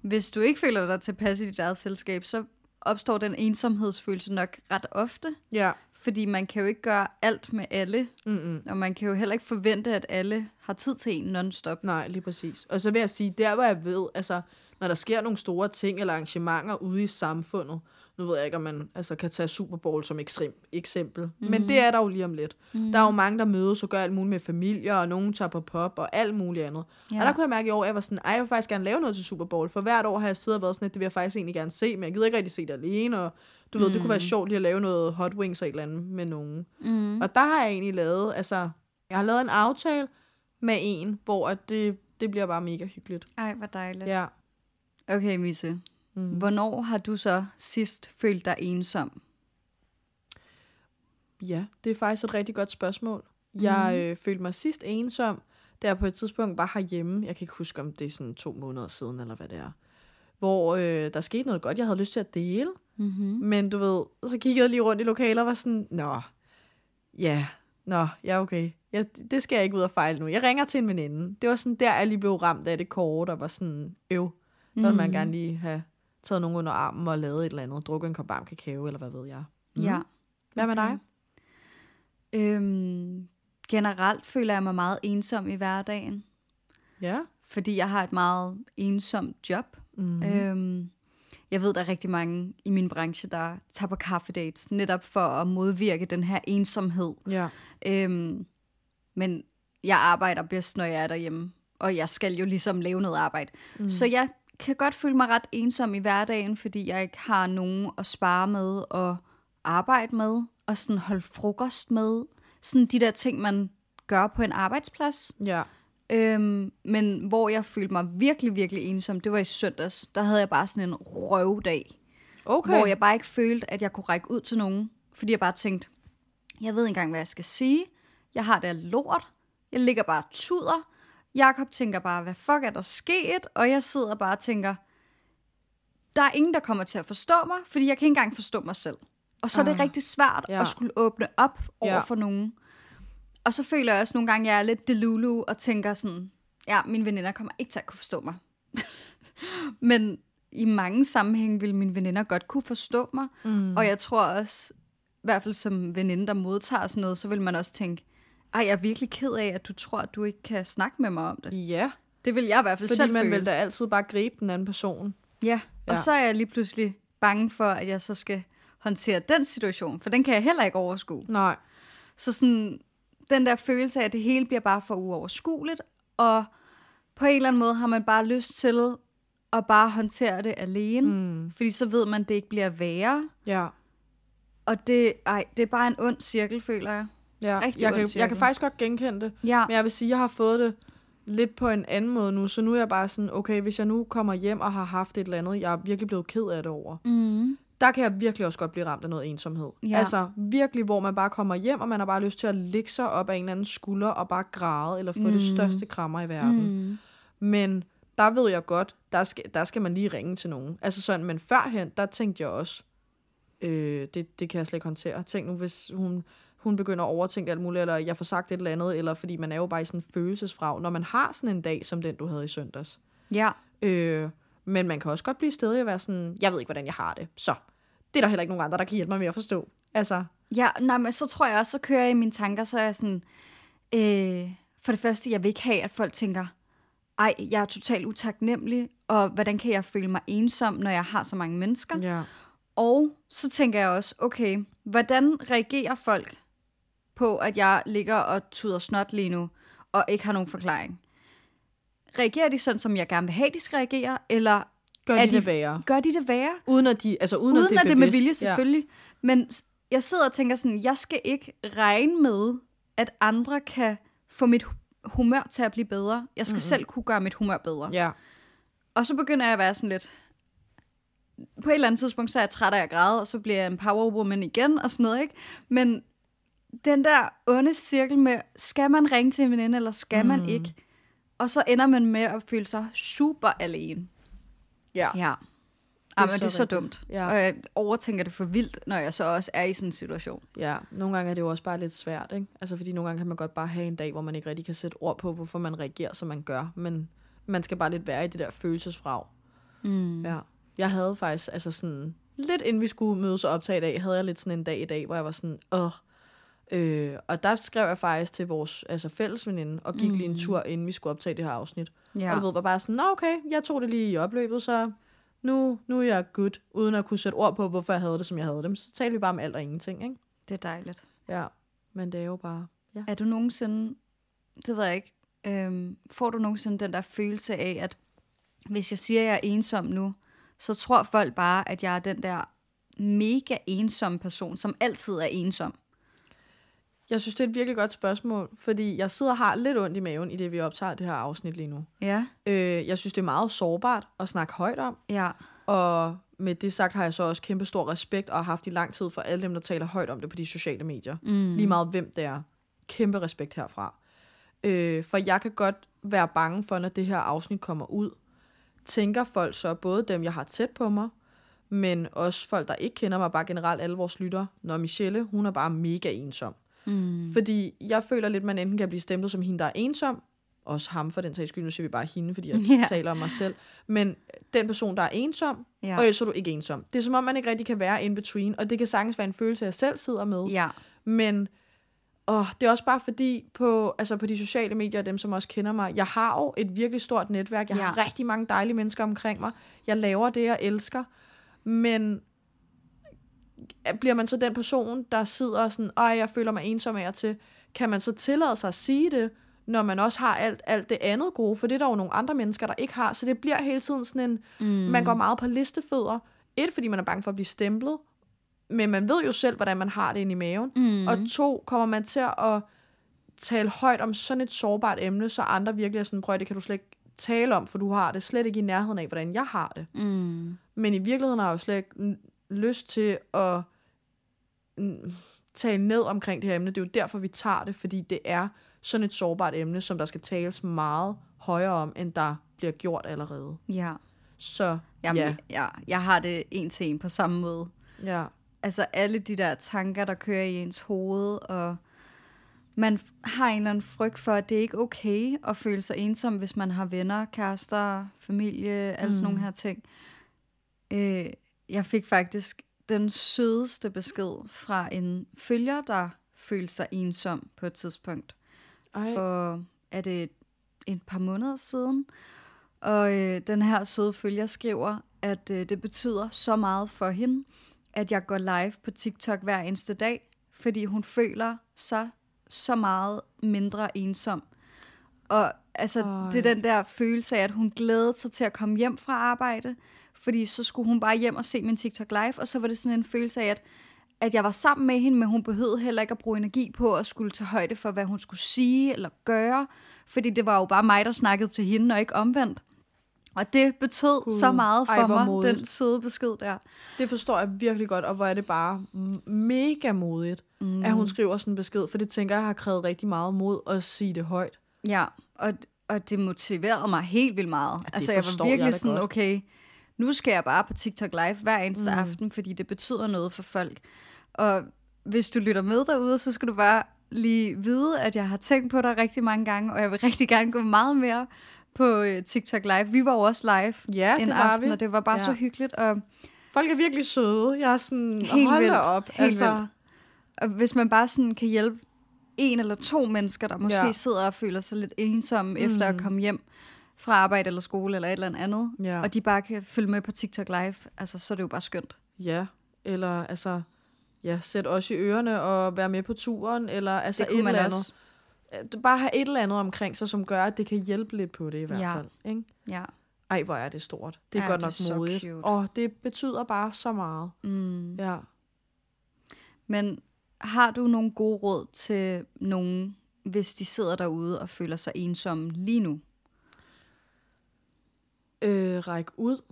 hvis du ikke føler dig tilpas i dit eget selskab, så opstår den ensomhedsfølelse nok ret ofte. Ja. Fordi man kan jo ikke gøre alt med alle, Mm-mm. og man kan jo heller ikke forvente, at alle har tid til en non-stop. Nej, lige præcis. Og så vil jeg sige, der hvor jeg ved, altså, når der sker nogle store ting eller arrangementer ude i samfundet, nu ved jeg ikke, om man altså, kan tage Super Bowl som ekstrem, eksempel, mm-hmm. men det er der jo lige om lidt. Mm-hmm. Der er jo mange, der mødes og gør alt muligt med familier, og nogen tager på pop og alt muligt andet. Ja. Og der kunne jeg mærke i år, at jeg var sådan, ej, jeg vil faktisk gerne lave noget til Super Bowl, for hvert år har jeg siddet og været sådan, at det vil jeg faktisk egentlig gerne se, men jeg gider ikke rigtig se det alene, og du ved, det kunne være sjovt lige at lave noget hot wings og et eller andet med nogen. Mm. Og der har jeg egentlig lavet, altså, jeg har lavet en aftale med en, hvor at det, det bliver bare mega hyggeligt. Ej, hvor dejligt. Ja. Okay, Misse. Mm. Hvornår har du så sidst følt dig ensom? Ja, det er faktisk et rigtig godt spørgsmål. Jeg Mhm. øh, følte mig sidst ensom, da jeg på et tidspunkt var herhjemme, jeg kan ikke huske, om det er sådan to måneder siden, eller hvad det er, hvor øh, der skete noget godt, jeg havde lyst til at dele, Mm-hmm. men du ved, så kiggede jeg lige rundt i lokaler og var sådan, nå, ja, nå, ja okay, ja, det skal jeg ikke ud og fejle nu. Jeg ringer til en veninde. Det var sådan der, jeg lige blev ramt af det kort, og var sådan, øv, så ville man gerne lige have taget nogen under armen og lavet et eller andet, drukket en kop varm kakao, eller hvad ved jeg. Mm. Ja. Hvad med okay. dig? Øhm, generelt føler jeg mig meget ensom i hverdagen, Ja. fordi jeg har et meget ensomt job. Mm. Øhm, jeg ved, der er rigtig mange i min branche, der tager på kaffedates, netop for at modvirke den her ensomhed. Ja. Øhm, men jeg arbejder bedst, når jeg er derhjemme, og jeg skal jo ligesom lave noget arbejde. Mm. Så jeg kan godt føle mig ret ensom i hverdagen, fordi jeg ikke har nogen at spare med og arbejde med, og sådan holde frokost med. Sådan de der ting, man gør på en arbejdsplads. Ja. Øhm, men hvor jeg følte mig virkelig, virkelig ensom, det var i søndags. Der havde jeg bare sådan en røvdag, Okay. hvor jeg bare ikke følte, at jeg kunne række ud til nogen. Fordi jeg bare tænkte, jeg ved ikke engang, hvad jeg skal sige. Jeg har det lort. Jeg ligger bare og tuder. Jakob tænker bare, hvad fuck er der sket? Og jeg sidder bare og tænker, der er ingen, der kommer til at forstå mig, fordi jeg kan ikke engang forstå mig selv. Og så er det Ah, rigtig svært ja. at skulle åbne op over Ja. for nogen. Og så føler jeg også nogle gange, at jeg er lidt delulu og tænker sådan, ja, mine veninder kommer ikke til at kunne forstå mig. *laughs* Men i mange sammenhænge vil mine veninder godt kunne forstå mig. Mm. Og jeg tror også, i hvert fald som veninde, der modtager sådan noget, så vil man også tænke, ej, jeg er virkelig ked af, at du tror, at du ikke kan snakke med mig om det. Ja, Det vil jeg i hvert fald fordi selv man føle. vil da altid bare gribe den anden person. Ja, og Ja. så er jeg lige pludselig bange for, at jeg så skal håndtere den situation, for den kan jeg heller ikke overskue. Nej. Så sådan, den der følelse af, at det hele bliver bare for uoverskueligt, og på en eller anden måde har man bare lyst til at bare håndtere det alene, Mm. fordi så ved man, at det ikke bliver værre. Ja. Og det, ej, det er bare en ond cirkel, føler jeg. Ja. Rigtig jeg, kan, jeg kan faktisk godt genkende det. Ja, Men jeg vil sige, at jeg har fået det lidt på en anden måde nu. Så nu er jeg bare sådan, okay, hvis jeg nu kommer hjem og har haft et eller andet, jeg er virkelig blevet ked af det over. mm, Der kan jeg virkelig også godt blive ramt af noget ensomhed. Ja. Altså virkelig, hvor man bare kommer hjem, og man har bare lyst til at ligge sig op af en eller anden skulder og bare græde, eller få mm. det største krammer i verden. mm, Men der ved jeg godt, der skal, der skal man lige ringe til nogen. Altså sådan, men førhen, der tænkte jeg også, øh, det, det kan jeg slet ikke håndtere. Tænk nu, hvis hun, hun begynder at overtænke alt muligt, eller jeg får sagt et eller andet, eller fordi man er jo bare i sådan en følelsesfrag, når man har sådan en dag, som den, du havde i søndags. ja, Øh, men man kan også godt blive stedig og være sådan, jeg ved ikke, hvordan jeg har det. Så, det er der heller ikke nogen andre, der kan hjælpe mig med at forstå. Altså, Ja, nej, men så tror jeg også, så kører jeg i mine tanker, så er jeg sådan, øh, for det første, jeg vil ikke have, at folk tænker, ej, jeg er totalt utaknemmelig, og hvordan kan jeg føle mig ensom, når jeg har så mange mennesker? ja. Og så tænker jeg også, okay, hvordan reagerer folk på, at jeg ligger og tuder snot lige nu, og ikke har nogen forklaring? Reagerer de sådan, som jeg gerne vil have, de skal reagere, eller Gør de, de- det værre. gør de det værre? Uden at, de, altså, uden, Uden, at det er, at det med vilje, selvfølgelig. Ja. Men jeg sidder og tænker sådan, jeg skal ikke regne med, at andre kan få mit hu- humør til at blive bedre. Jeg skal mm-hmm. selv kunne gøre mit humør bedre. Ja. Og så begynder jeg at være sådan lidt... På et eller andet tidspunkt, så er jeg træt af at græde, og så bliver jeg en powerwoman igen, og sådan noget, ikke? Men den der onde cirkel med, skal man ringe til en veninde, eller skal mm. man ikke? Og så ender man med at føle sig super alene. Ja. Ja. Ja, men så det er så rigtigt. dumt. Ja. Og jeg overtænker det for vildt, når jeg så også er i sådan en situation. Ja, nogle gange er det jo også bare lidt svært, ikke? Altså, fordi nogle gange kan man godt bare have en dag, hvor man ikke rigtig kan sætte ord på, hvorfor man reagerer, som man gør. Men man skal bare lidt være i det der følelsesfrag. Mm. Ja. Jeg havde faktisk, altså sådan, lidt inden vi skulle mødes og optage i dag, havde jeg lidt sådan en dag i dag, hvor jeg var sådan, åh. Øh, og der skrev jeg faktisk til vores altså fælles veninde, og gik mm. lige en tur, inden vi skulle optage det her afsnit. Ja. Og du ved, var bare sådan, nå okay, jeg tog det lige i opløbet, så nu, nu er jeg good, uden at kunne sætte ord på, hvorfor jeg havde det, som jeg havde det. Så talte vi bare om alt og ingenting, ikke? Det er dejligt. Ja, men det er jo bare... Ja. Er du nogensinde, det ved jeg ikke, øhm, får du nogensinde den der følelse af, at hvis jeg siger, at jeg er ensom nu, så tror folk bare, at jeg er den der mega ensomme person, som altid er ensom. Jeg synes, det er et virkelig godt spørgsmål, fordi jeg sidder og har lidt ondt i maven i det, vi optager det her afsnit lige nu. Ja, Øh, jeg synes, det er meget sårbart at snakke højt om, ja, og med det sagt har jeg så også kæmpe stor respekt og har haft i lang tid for alle dem, der taler højt om det på de sociale medier. mm. Lige meget hvem det er. Kæmpe respekt herfra. Øh, for jeg kan godt være bange for, når det her afsnit kommer ud, tænker folk så, både dem, jeg har tæt på mig, men også folk, der ikke kender mig, bare generelt alle vores lytter, når Michelle, hun er bare mega ensom. Mm. Fordi jeg føler lidt, man enten kan blive stemplet som hende, der er ensom, også ham for den sags skyld, nu siger vi bare hende, fordi jeg *laughs* Ja. taler om mig selv, men den person, der er ensom, Ja. og ellers så er du ikke ensom. Det er som om, man ikke rigtig kan være in between, og det kan sagtens være en følelse, jeg selv sidder med, Ja. men åh, det er også bare fordi, på, altså på de sociale medier, dem som også kender mig, jeg har jo et virkelig stort netværk, jeg Ja. har rigtig mange dejlige mennesker omkring mig, jeg laver det, jeg elsker, men bliver man så den person, der sidder og sådan, ej, jeg føler mig ensom af til, kan man så tillade sig at sige det, når man også har alt, alt det andet gode, for det er der jo nogle andre mennesker, der ikke har, så det bliver hele tiden sådan en, Mm. man går meget på listefødder, et, fordi man er bange for at blive stemplet, men man ved jo selv, hvordan man har det inde i maven, Mm. og to, kommer man til at tale højt om sådan et sårbart emne, så andre virkelig er sådan, prøv det kan du slet ikke tale om, for du har det slet ikke i nærheden af, hvordan jeg har det. Mm. Men i virkeligheden har jeg jo slet ikke lyst til at mm, tale ned omkring det her emne. Det er jo derfor, vi tager det, fordi det er sådan et sårbart emne, som der skal tales meget højere om, end der bliver gjort allerede. Ja. Så Jamen, ja, ja. Jeg har det en til en på samme måde. ja, Altså alle de der tanker, der kører i ens hoved, og man har en eller anden frygt for, at det er ikke okay at føle sig ensom, hvis man har venner, kærester, familie, alle sådan nogle her ting. Øh, jeg fik faktisk den sødeste besked fra en følger, der følte sig ensom på et tidspunkt. Ej. For er det et, et par måneder siden. Og øh, den her søde følger skriver, at øh, det betyder så meget for hende, at jeg går live på TikTok hver eneste dag, fordi hun føler sig så meget mindre ensom. Og altså, Ej. det er den der følelse af, at hun glædede sig til at komme hjem fra arbejde, fordi så skulle hun bare hjem og se min TikTok live, og så var det sådan en følelse af, at, at jeg var sammen med hende, men hun behøvede heller ikke at bruge energi på at skulle tage højde for, hvad hun skulle sige eller gøre, fordi det var jo bare mig, der snakkede til hende, og ikke omvendt. Og det betød Gud. så meget for Ej, mig, modigt. den søde besked der. det forstår jeg virkelig godt, og hvor er det bare mega modigt, mm. at hun skriver sådan en besked, for det tænker jeg har krævet rigtig meget mod at sige det højt. Ja, og, og det motiverede mig helt vildt meget. det altså, jeg var virkelig jeg da sådan, godt. okay, nu skal jeg bare på TikTok live hver eneste mm. aften, fordi det betyder noget for folk. Og hvis du lytter med derude, så skal du bare lige vide, at jeg har tænkt på dig rigtig mange gange, og jeg vil rigtig gerne gå meget mere på øh, TikTok live. Vi var jo også live Ja, en det var aften, vi. og det var bare Ja. så hyggeligt. Og Folk er virkelig søde. Jeg er sådan, Helt hold vildt. op. Helt altså, vildt. Og hvis man bare sådan kan hjælpe en eller to mennesker, der måske Ja. sidder og føler sig lidt ensomme mm. efter at komme hjem fra arbejde eller skole eller et eller andet, Ja. og de bare kan følge med på TikTok live, altså så er det jo bare skønt. Ja, eller altså, ja, sæt os i ørerne og være med på turen, eller altså det et eller andet. også. Øh, Bare have et eller andet omkring sig, som gør, at det kan hjælpe lidt på det i hvert Ja. fald. Ikke? Ja. Ej, hvor er det stort. Det er Ja, godt det er nok så modigt. Og det betyder bare så meget. Mm. Ja. Men har du nogle gode råd til nogen, hvis de sidder derude og føler sig ensomme lige nu? Øh, ræk ud.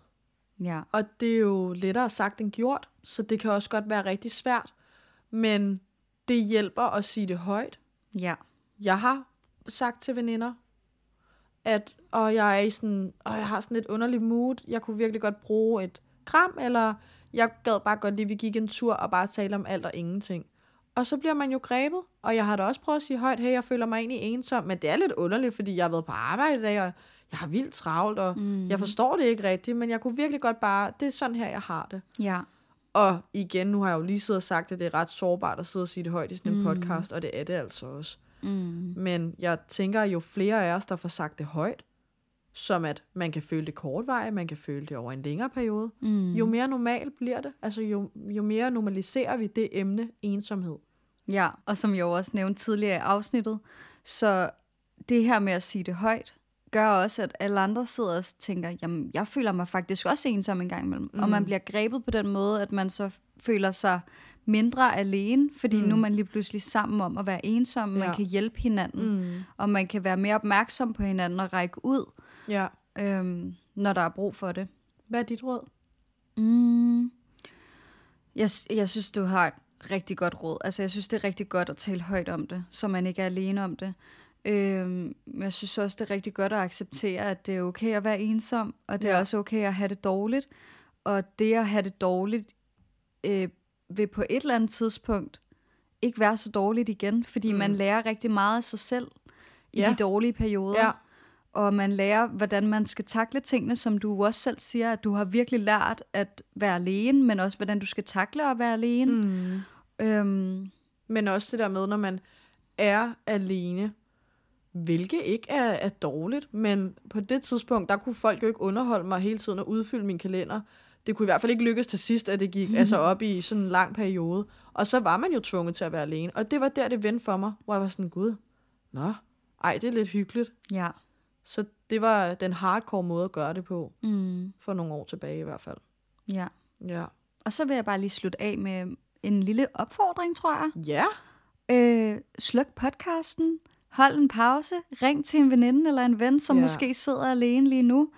Ja. Og det er jo lettere sagt end gjort, så det kan også godt være rigtig svært. Men det hjælper at sige det højt. Ja. Jeg har sagt til veninder, at og jeg er i sådan, og jeg har sådan et underligt mood. Jeg kunne virkelig godt bruge et kram, eller jeg gad bare godt lige, at vi gik en tur og bare tale om alt og ingenting. Og så bliver man jo grebet, og jeg har da også prøvet at sige højt, hey, jeg føler mig egentlig ensom, men det er lidt underligt, fordi jeg har været på arbejde i dag, og jeg har vildt travlt, og mm. jeg forstår det ikke rigtigt, men jeg kunne virkelig godt bare, det er sådan her, jeg har det. Ja. Og igen, nu har jeg jo lige siddet og sagt, at det er ret sårbart at sidde og sige det højt i sådan en mm. podcast, og det er det altså også. Mm. Men jeg tænker, jo flere af os, der får sagt det højt, som at man kan føle det kortvarigt, man kan føle det over en længere periode, Mm. jo mere normalt bliver det. Altså jo, jo mere normaliserer vi det emne ensomhed. Ja, og som jeg jo også nævnte tidligere i afsnittet, så det her med at sige det højt, gør også, at alle andre sidder og tænker, jamen, jeg føler mig faktisk også ensom en gang imellem. Mm. Og man bliver grebet på den måde, at man så føler sig mindre alene, fordi mm. nu er man lige pludselig sammen om at være ensom, man Ja. kan hjælpe hinanden, Mm. og man kan være mere opmærksom på hinanden og række ud, Ja. øhm, når der er brug for det. Hvad er dit råd? Mm. Jeg, jeg synes, du har et rigtig godt råd. Altså, jeg synes, det er rigtig godt at tale højt om det, så man ikke er alene om det. Øhm, jeg synes også, det er rigtig godt at acceptere, at det er okay at være ensom, og det er Ja. også okay at have det dårligt. Og det at have det dårligt øh, vil på et eller andet tidspunkt ikke være så dårligt igen, fordi mm. man lærer rigtig meget af sig selv i Ja. de dårlige perioder. Ja. Og man lærer, hvordan man skal takle tingene, som du også selv siger, at du har virkelig lært at være alene, men også hvordan du skal takle at være alene. Mm. Øhm, Men også det der med, når man er alene, hvilket ikke er, er dårligt, men på det tidspunkt, der kunne folk jo ikke underholde mig hele tiden og udfylde min kalender. Det kunne i hvert fald ikke lykkes til sidst, at det gik altså op i sådan en lang periode. Og så var man jo tvunget til at være alene. Og det var der, det vendte for mig, hvor jeg var sådan, gud, nå, ej, det er lidt hyggeligt. ja. Så det var den hardcore måde at gøre det på, Mm, for nogle år tilbage i hvert fald. ja. Ja. Og så vil jeg bare lige slutte af med en lille opfordring, tror jeg. Ja, Øh, sluk podcasten, hold en pause, ring til en veninde eller en ven, som Ja. måske sidder alene lige nu,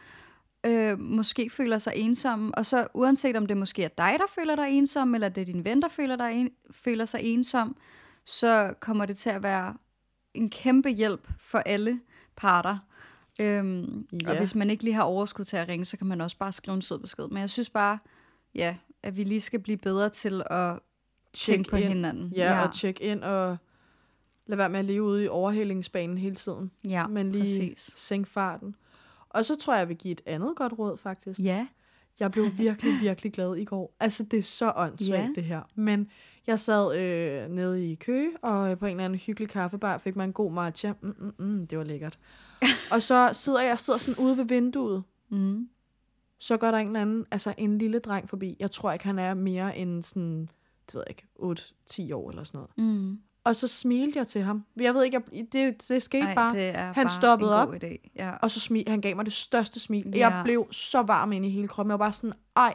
øh, måske føler sig ensom, og så uanset om det måske er dig, der føler dig ensom, eller det er din ven, der føler, dig en, føler sig ensom, så kommer det til at være en kæmpe hjælp for alle parter. Øhm, Ja. Og hvis man ikke lige har overskud til at ringe, så kan man også bare skrive en sød besked. Men jeg synes bare, ja, at vi lige skal blive bedre til at tænke på ind. hinanden. Ja, ja, og tjekke ind og lade være med at leve ude i overhældingsbanen hele tiden. ja men lige præcis. sænke farten. Og så tror jeg, jeg vil give et andet godt råd, faktisk. Ja. Jeg blev virkelig, virkelig glad i går. Altså, det er så åndssvagt, Ja. det her. Men jeg sad øh, nede i Køge, og øh, på en eller anden hyggelig kaffebar fik man en god matcha. Mm, mm, mm, det var lækkert. *laughs* og så sidder jeg sidder sådan ude ved vinduet. Mm. Så går der en eller anden, altså en lille dreng forbi. Jeg tror ikke, han er mere end sådan, det ved jeg ikke, 8-10 år eller sådan noget. Mm. Og så smilte jeg til ham. Jeg ved ikke, jeg, det, det skete Ej, bare. det Han bare stoppede op. idé. Ja. Og så smil, han gav mig det største smil. Ja. Jeg blev så varm inde i hele kroppen. Jeg var bare sådan, ej,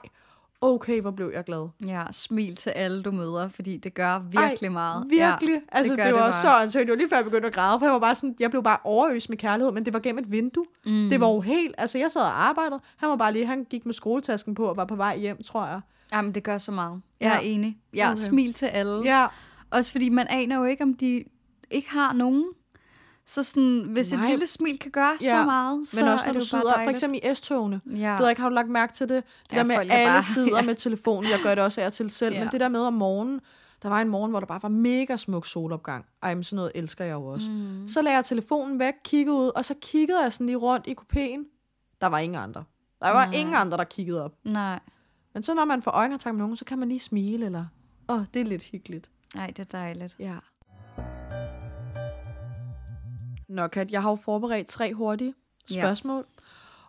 okay, hvor blev jeg glad. ja, smil til alle, du møder, fordi det gør virkelig ej, meget. Virkelig. Ja, altså, det, det var det bare. så åndssvagt. Det var lige før jeg begyndte at græde, for jeg var bare sådan, jeg blev bare overøst med kærlighed, men det var gennem et vindue. Mm. Det var jo helt, altså jeg sad og arbejdede. Han var bare lige, han gik med skoletasken på og var på vej hjem, tror jeg. Jamen, det gør så meget. Jeg Ja. er enig. Ja, Okay. smil til alle. Ja, Også fordi man aner jo ikke, om de ikke har nogen. Så sådan, hvis Nej. et lille smil kan gøre Ja, så meget, så men også er når det du sidder, for eksempel i S-togene. Ja. Jeg ved ikke, har du lagt mærke til det? Det Ja, der med, at er alle bare- sidder *laughs* ja. med telefonen. Jeg gør det også af og til selv. Ja. Men det der med om morgenen, der var en morgen, hvor der bare var mega smuk solopgang. Ej, men sådan noget elsker jeg jo også. Mm. Så lagde jeg telefonen væk, kiggede ud, og så kiggede jeg sådan lige rundt i kupéen. Der var ingen andre. Der var Nej. ingen andre, der kiggede op. Nej, Men så når man får øjenkontakt med nogen, så kan man lige smile, eller... Åh, oh, det er lidt hyggeligt. nej, det er dejligt. Ja. Nå, Kat, jeg har jo forberedt tre hurtige Ja. spørgsmål.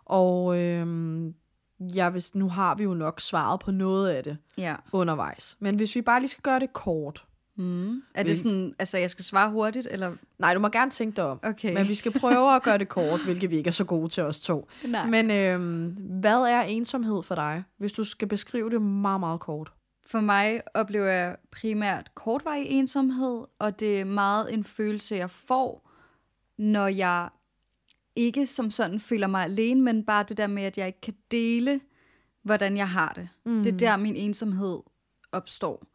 Og øhm, jeg vil, nu har vi jo nok svaret på noget af det Ja. undervejs. Men hvis vi bare lige skal gøre det kort. Mm. Er det sådan, altså jeg skal svare hurtigt, eller? Nej, du må gerne tænke dig om. Okay. Men vi skal prøve at gøre det *laughs* kort, hvilket vi ikke er så gode til os to. Nej. Men øhm, hvad er ensomhed for dig, hvis du skal beskrive det meget, meget kort? For mig oplever jeg primært kortvarig ensomhed, og det er meget en følelse, jeg får, når jeg ikke som sådan føler mig alene, men bare det der med, at jeg ikke kan dele, hvordan jeg har det. Mm. Det er der, min ensomhed opstår.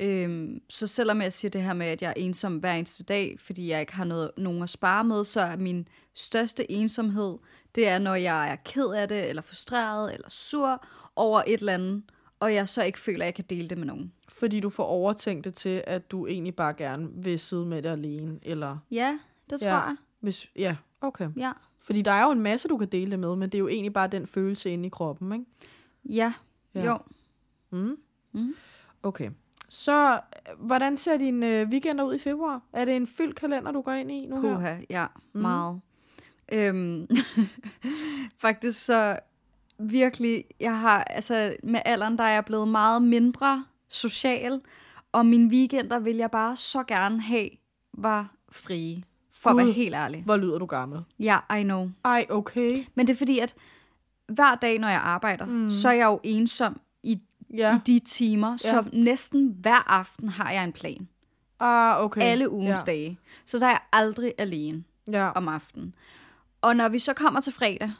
Øhm, så selvom jeg siger det her med, at jeg er ensom hver eneste dag, fordi jeg ikke har noget, nogen at spare med, så er min største ensomhed, det er, når jeg er ked af det, eller frustreret, eller sur over et eller andet, og jeg så ikke føler, at jeg kan dele det med nogen. Fordi du får overtænkt det til, at du egentlig bare gerne vil sidde med det alene, eller... Ja, det tror Ja. jeg. Hvis, ja, okay. Ja. Fordi der er jo en masse, du kan dele det med, men det er jo egentlig bare den følelse inde i kroppen, ikke? Ja, Ja. jo. Mm. Mm. Okay. Så øh, hvordan ser din øh, weekender ud i februar? Er det en fyldt kalender, du går ind i nu her? Puha, ja, mm. meget. Øhm, *laughs* faktisk så virkelig, jeg har, altså med alderen, der er jeg blevet meget mindre social, og mine weekender vil jeg bare så gerne have, var frie. For at Gud. være helt ærlig. Hvor lyder du gammel? Ja, I know. Ej, okay. Men det er fordi, at hver dag, når jeg arbejder, mm. så er jeg jo ensom i, Ja. i de timer, så næsten hver aften har jeg en plan. Ah, okay. Alle ugens ja. dage. Så der er jeg aldrig alene. Ja. om aftenen. Og når vi så kommer til fredag,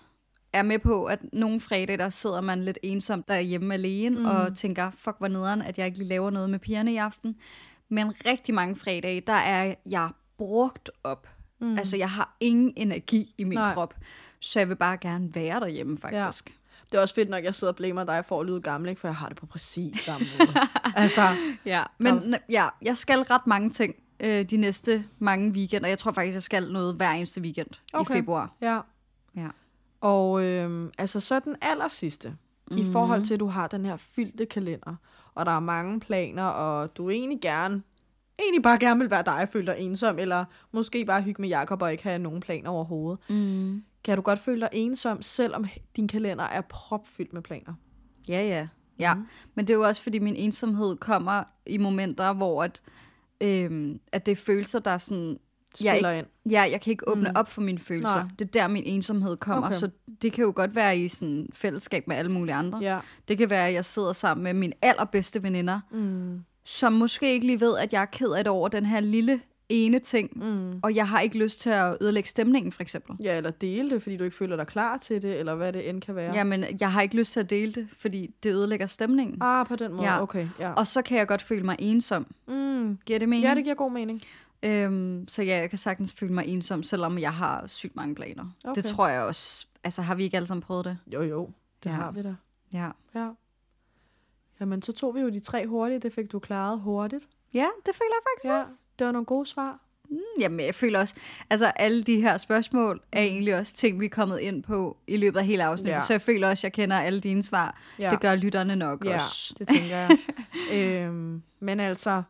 er med på, at nogle fredag, der sidder man lidt ensom derhjemme alene, mm. og tænker, fuck hvor nederen, at jeg ikke lige laver noget med pigerne i aften. Men rigtig mange fredage, der er jeg brugt op. Mm. Altså, jeg har ingen energi i min Nej. Krop, så jeg vil bare gerne være derhjemme, faktisk. Det er også fedt nok, at jeg sidder og blamer dig for at lyde gammel, ikke? for jeg har det på præcis samme måde. *laughs* altså, Ja, men ja, jeg skal ret mange ting øh, de næste mange weekender. Jeg tror faktisk, jeg skal noget hver eneste weekend Okay. i februar. ja. Ja. Og øhm, altså så den aller sidste, mm-hmm. i forhold til, at du har den her fyldte kalender, og der er mange planer, og du egentlig gerne, egentlig bare gerne vil være dig og føle dig ensom, eller måske bare hygge med Jakob og ikke have nogen planer overhovedet. Mm. Kan du godt føle dig ensom, selvom din kalender er propfyldt med planer? Ja, ja. Ja, mm. men det er jo også, fordi min ensomhed kommer i momenter, hvor at, øhm, at det er følelser, der er sådan... Jeg, Spiller ikke, ind. ja, jeg kan ikke åbne mm. op for mine følelser. Nej. Det er der, min ensomhed kommer. Okay. Så det kan jo godt være i sådan fællesskab med alle mulige andre. Ja. Det kan være, at jeg sidder sammen med mine allerbedste veninder, Mm. Som måske ikke lige ved, at jeg er ked af det over den her lille ene ting, Mm. og jeg har ikke lyst til at ødelægge stemningen, for eksempel. Ja, eller dele det, fordi du ikke føler dig klar til det, eller hvad det end kan være. Ja. Jamen, jeg har ikke lyst til at dele det, fordi det ødelægger stemningen. Ah, på den måde. Ja. Okay, ja. Og så kan jeg godt føle mig ensom. Mm. Giver det mening? Ja, det giver god mening. Øhm, så ja, jeg kan sagtens føle mig ensom, selvom jeg har sygt mange planer. Okay. Det tror jeg også. Altså, har vi ikke alle sammen prøvet det? Jo, jo. Det. Ja. har vi da. Ja. Ja. Jamen, så tog vi jo de tre hurtigt. Det fik du klaret hurtigt. Ja, det føler jeg faktisk Ja, også. det var nogle gode svar. Mm, Jamen, jeg føler også, altså alle de her spørgsmål er egentlig også ting, vi er kommet ind på i løbet af hele afsnittet. Ja. Så jeg føler også, at jeg kender alle dine svar. Ja. Det gør lytterne nok ja også. det tænker jeg. *laughs* øhm, men altså,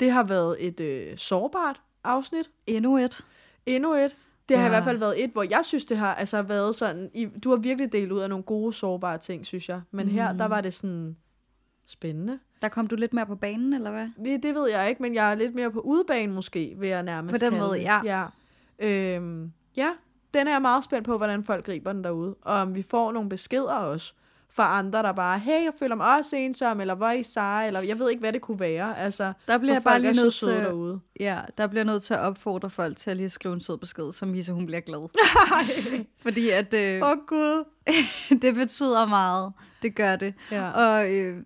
det har været et øh, sårbart afsnit. Endnu et. Endnu et. Det har ja. i Ja. hvert fald været et, hvor jeg synes, det har altså været sådan... I, du har virkelig delt ud af nogle gode, sårbare ting, synes jeg. Men mm. her, der var det sådan spændende. Der kom du lidt mere på banen, eller hvad? Det, ved jeg ikke, men jeg er lidt mere på udebane måske, vil jeg nærmest På den måde, ja. ja. Øhm, ja, den er jeg meget spændt på, hvordan folk griber den derude. Og om vi får nogle beskeder også fra andre, der bare, hey, jeg føler mig også ensom, eller hvor er I seje, eller jeg ved ikke, hvad det kunne være. Altså, Der bliver jeg bare lige nødt til, derude. ja, der bliver nødt til at opfordre folk til at lige skrive en sød besked, som viser, hun bliver glad. *laughs* Fordi at, øh, Åh, oh, Gud. *laughs* det betyder meget. Det gør det. Ja. Og øh,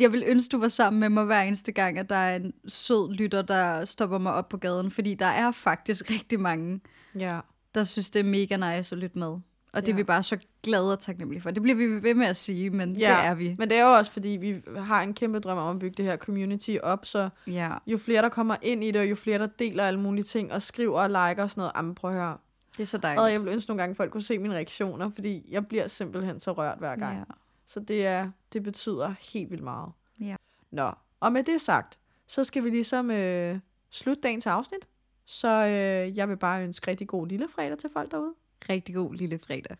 jeg vil ønske, du var sammen med mig hver eneste gang, at der er en sød lytter, der stopper mig op på gaden. Fordi der er faktisk *laughs* rigtig mange, ja. der synes, det er mega nice at lytte med. Og det Ja. er vi bare så glade og taknemmelige for. Det bliver vi ved med at sige, men Ja, det er vi. Men det er jo også, fordi vi har en kæmpe drøm om at bygge det her community op, så Ja, jo flere, der kommer ind i det, og jo flere, der deler alle mulige ting, og skriver og liker og sådan noget, jamen prøv at høre. det er så Og dejligt. jeg vil ønske nogle gange, at folk kunne se mine reaktioner, fordi jeg bliver simpelthen så rørt hver gang. Ja. Så det, er, det betyder helt vildt meget. Ja. Nå, og med det sagt, så skal vi ligesom øh, slutte dagens afsnit. Så øh, jeg vil bare ønske rigtig god lille fredag til folk derude. Rigtig god lille fredag.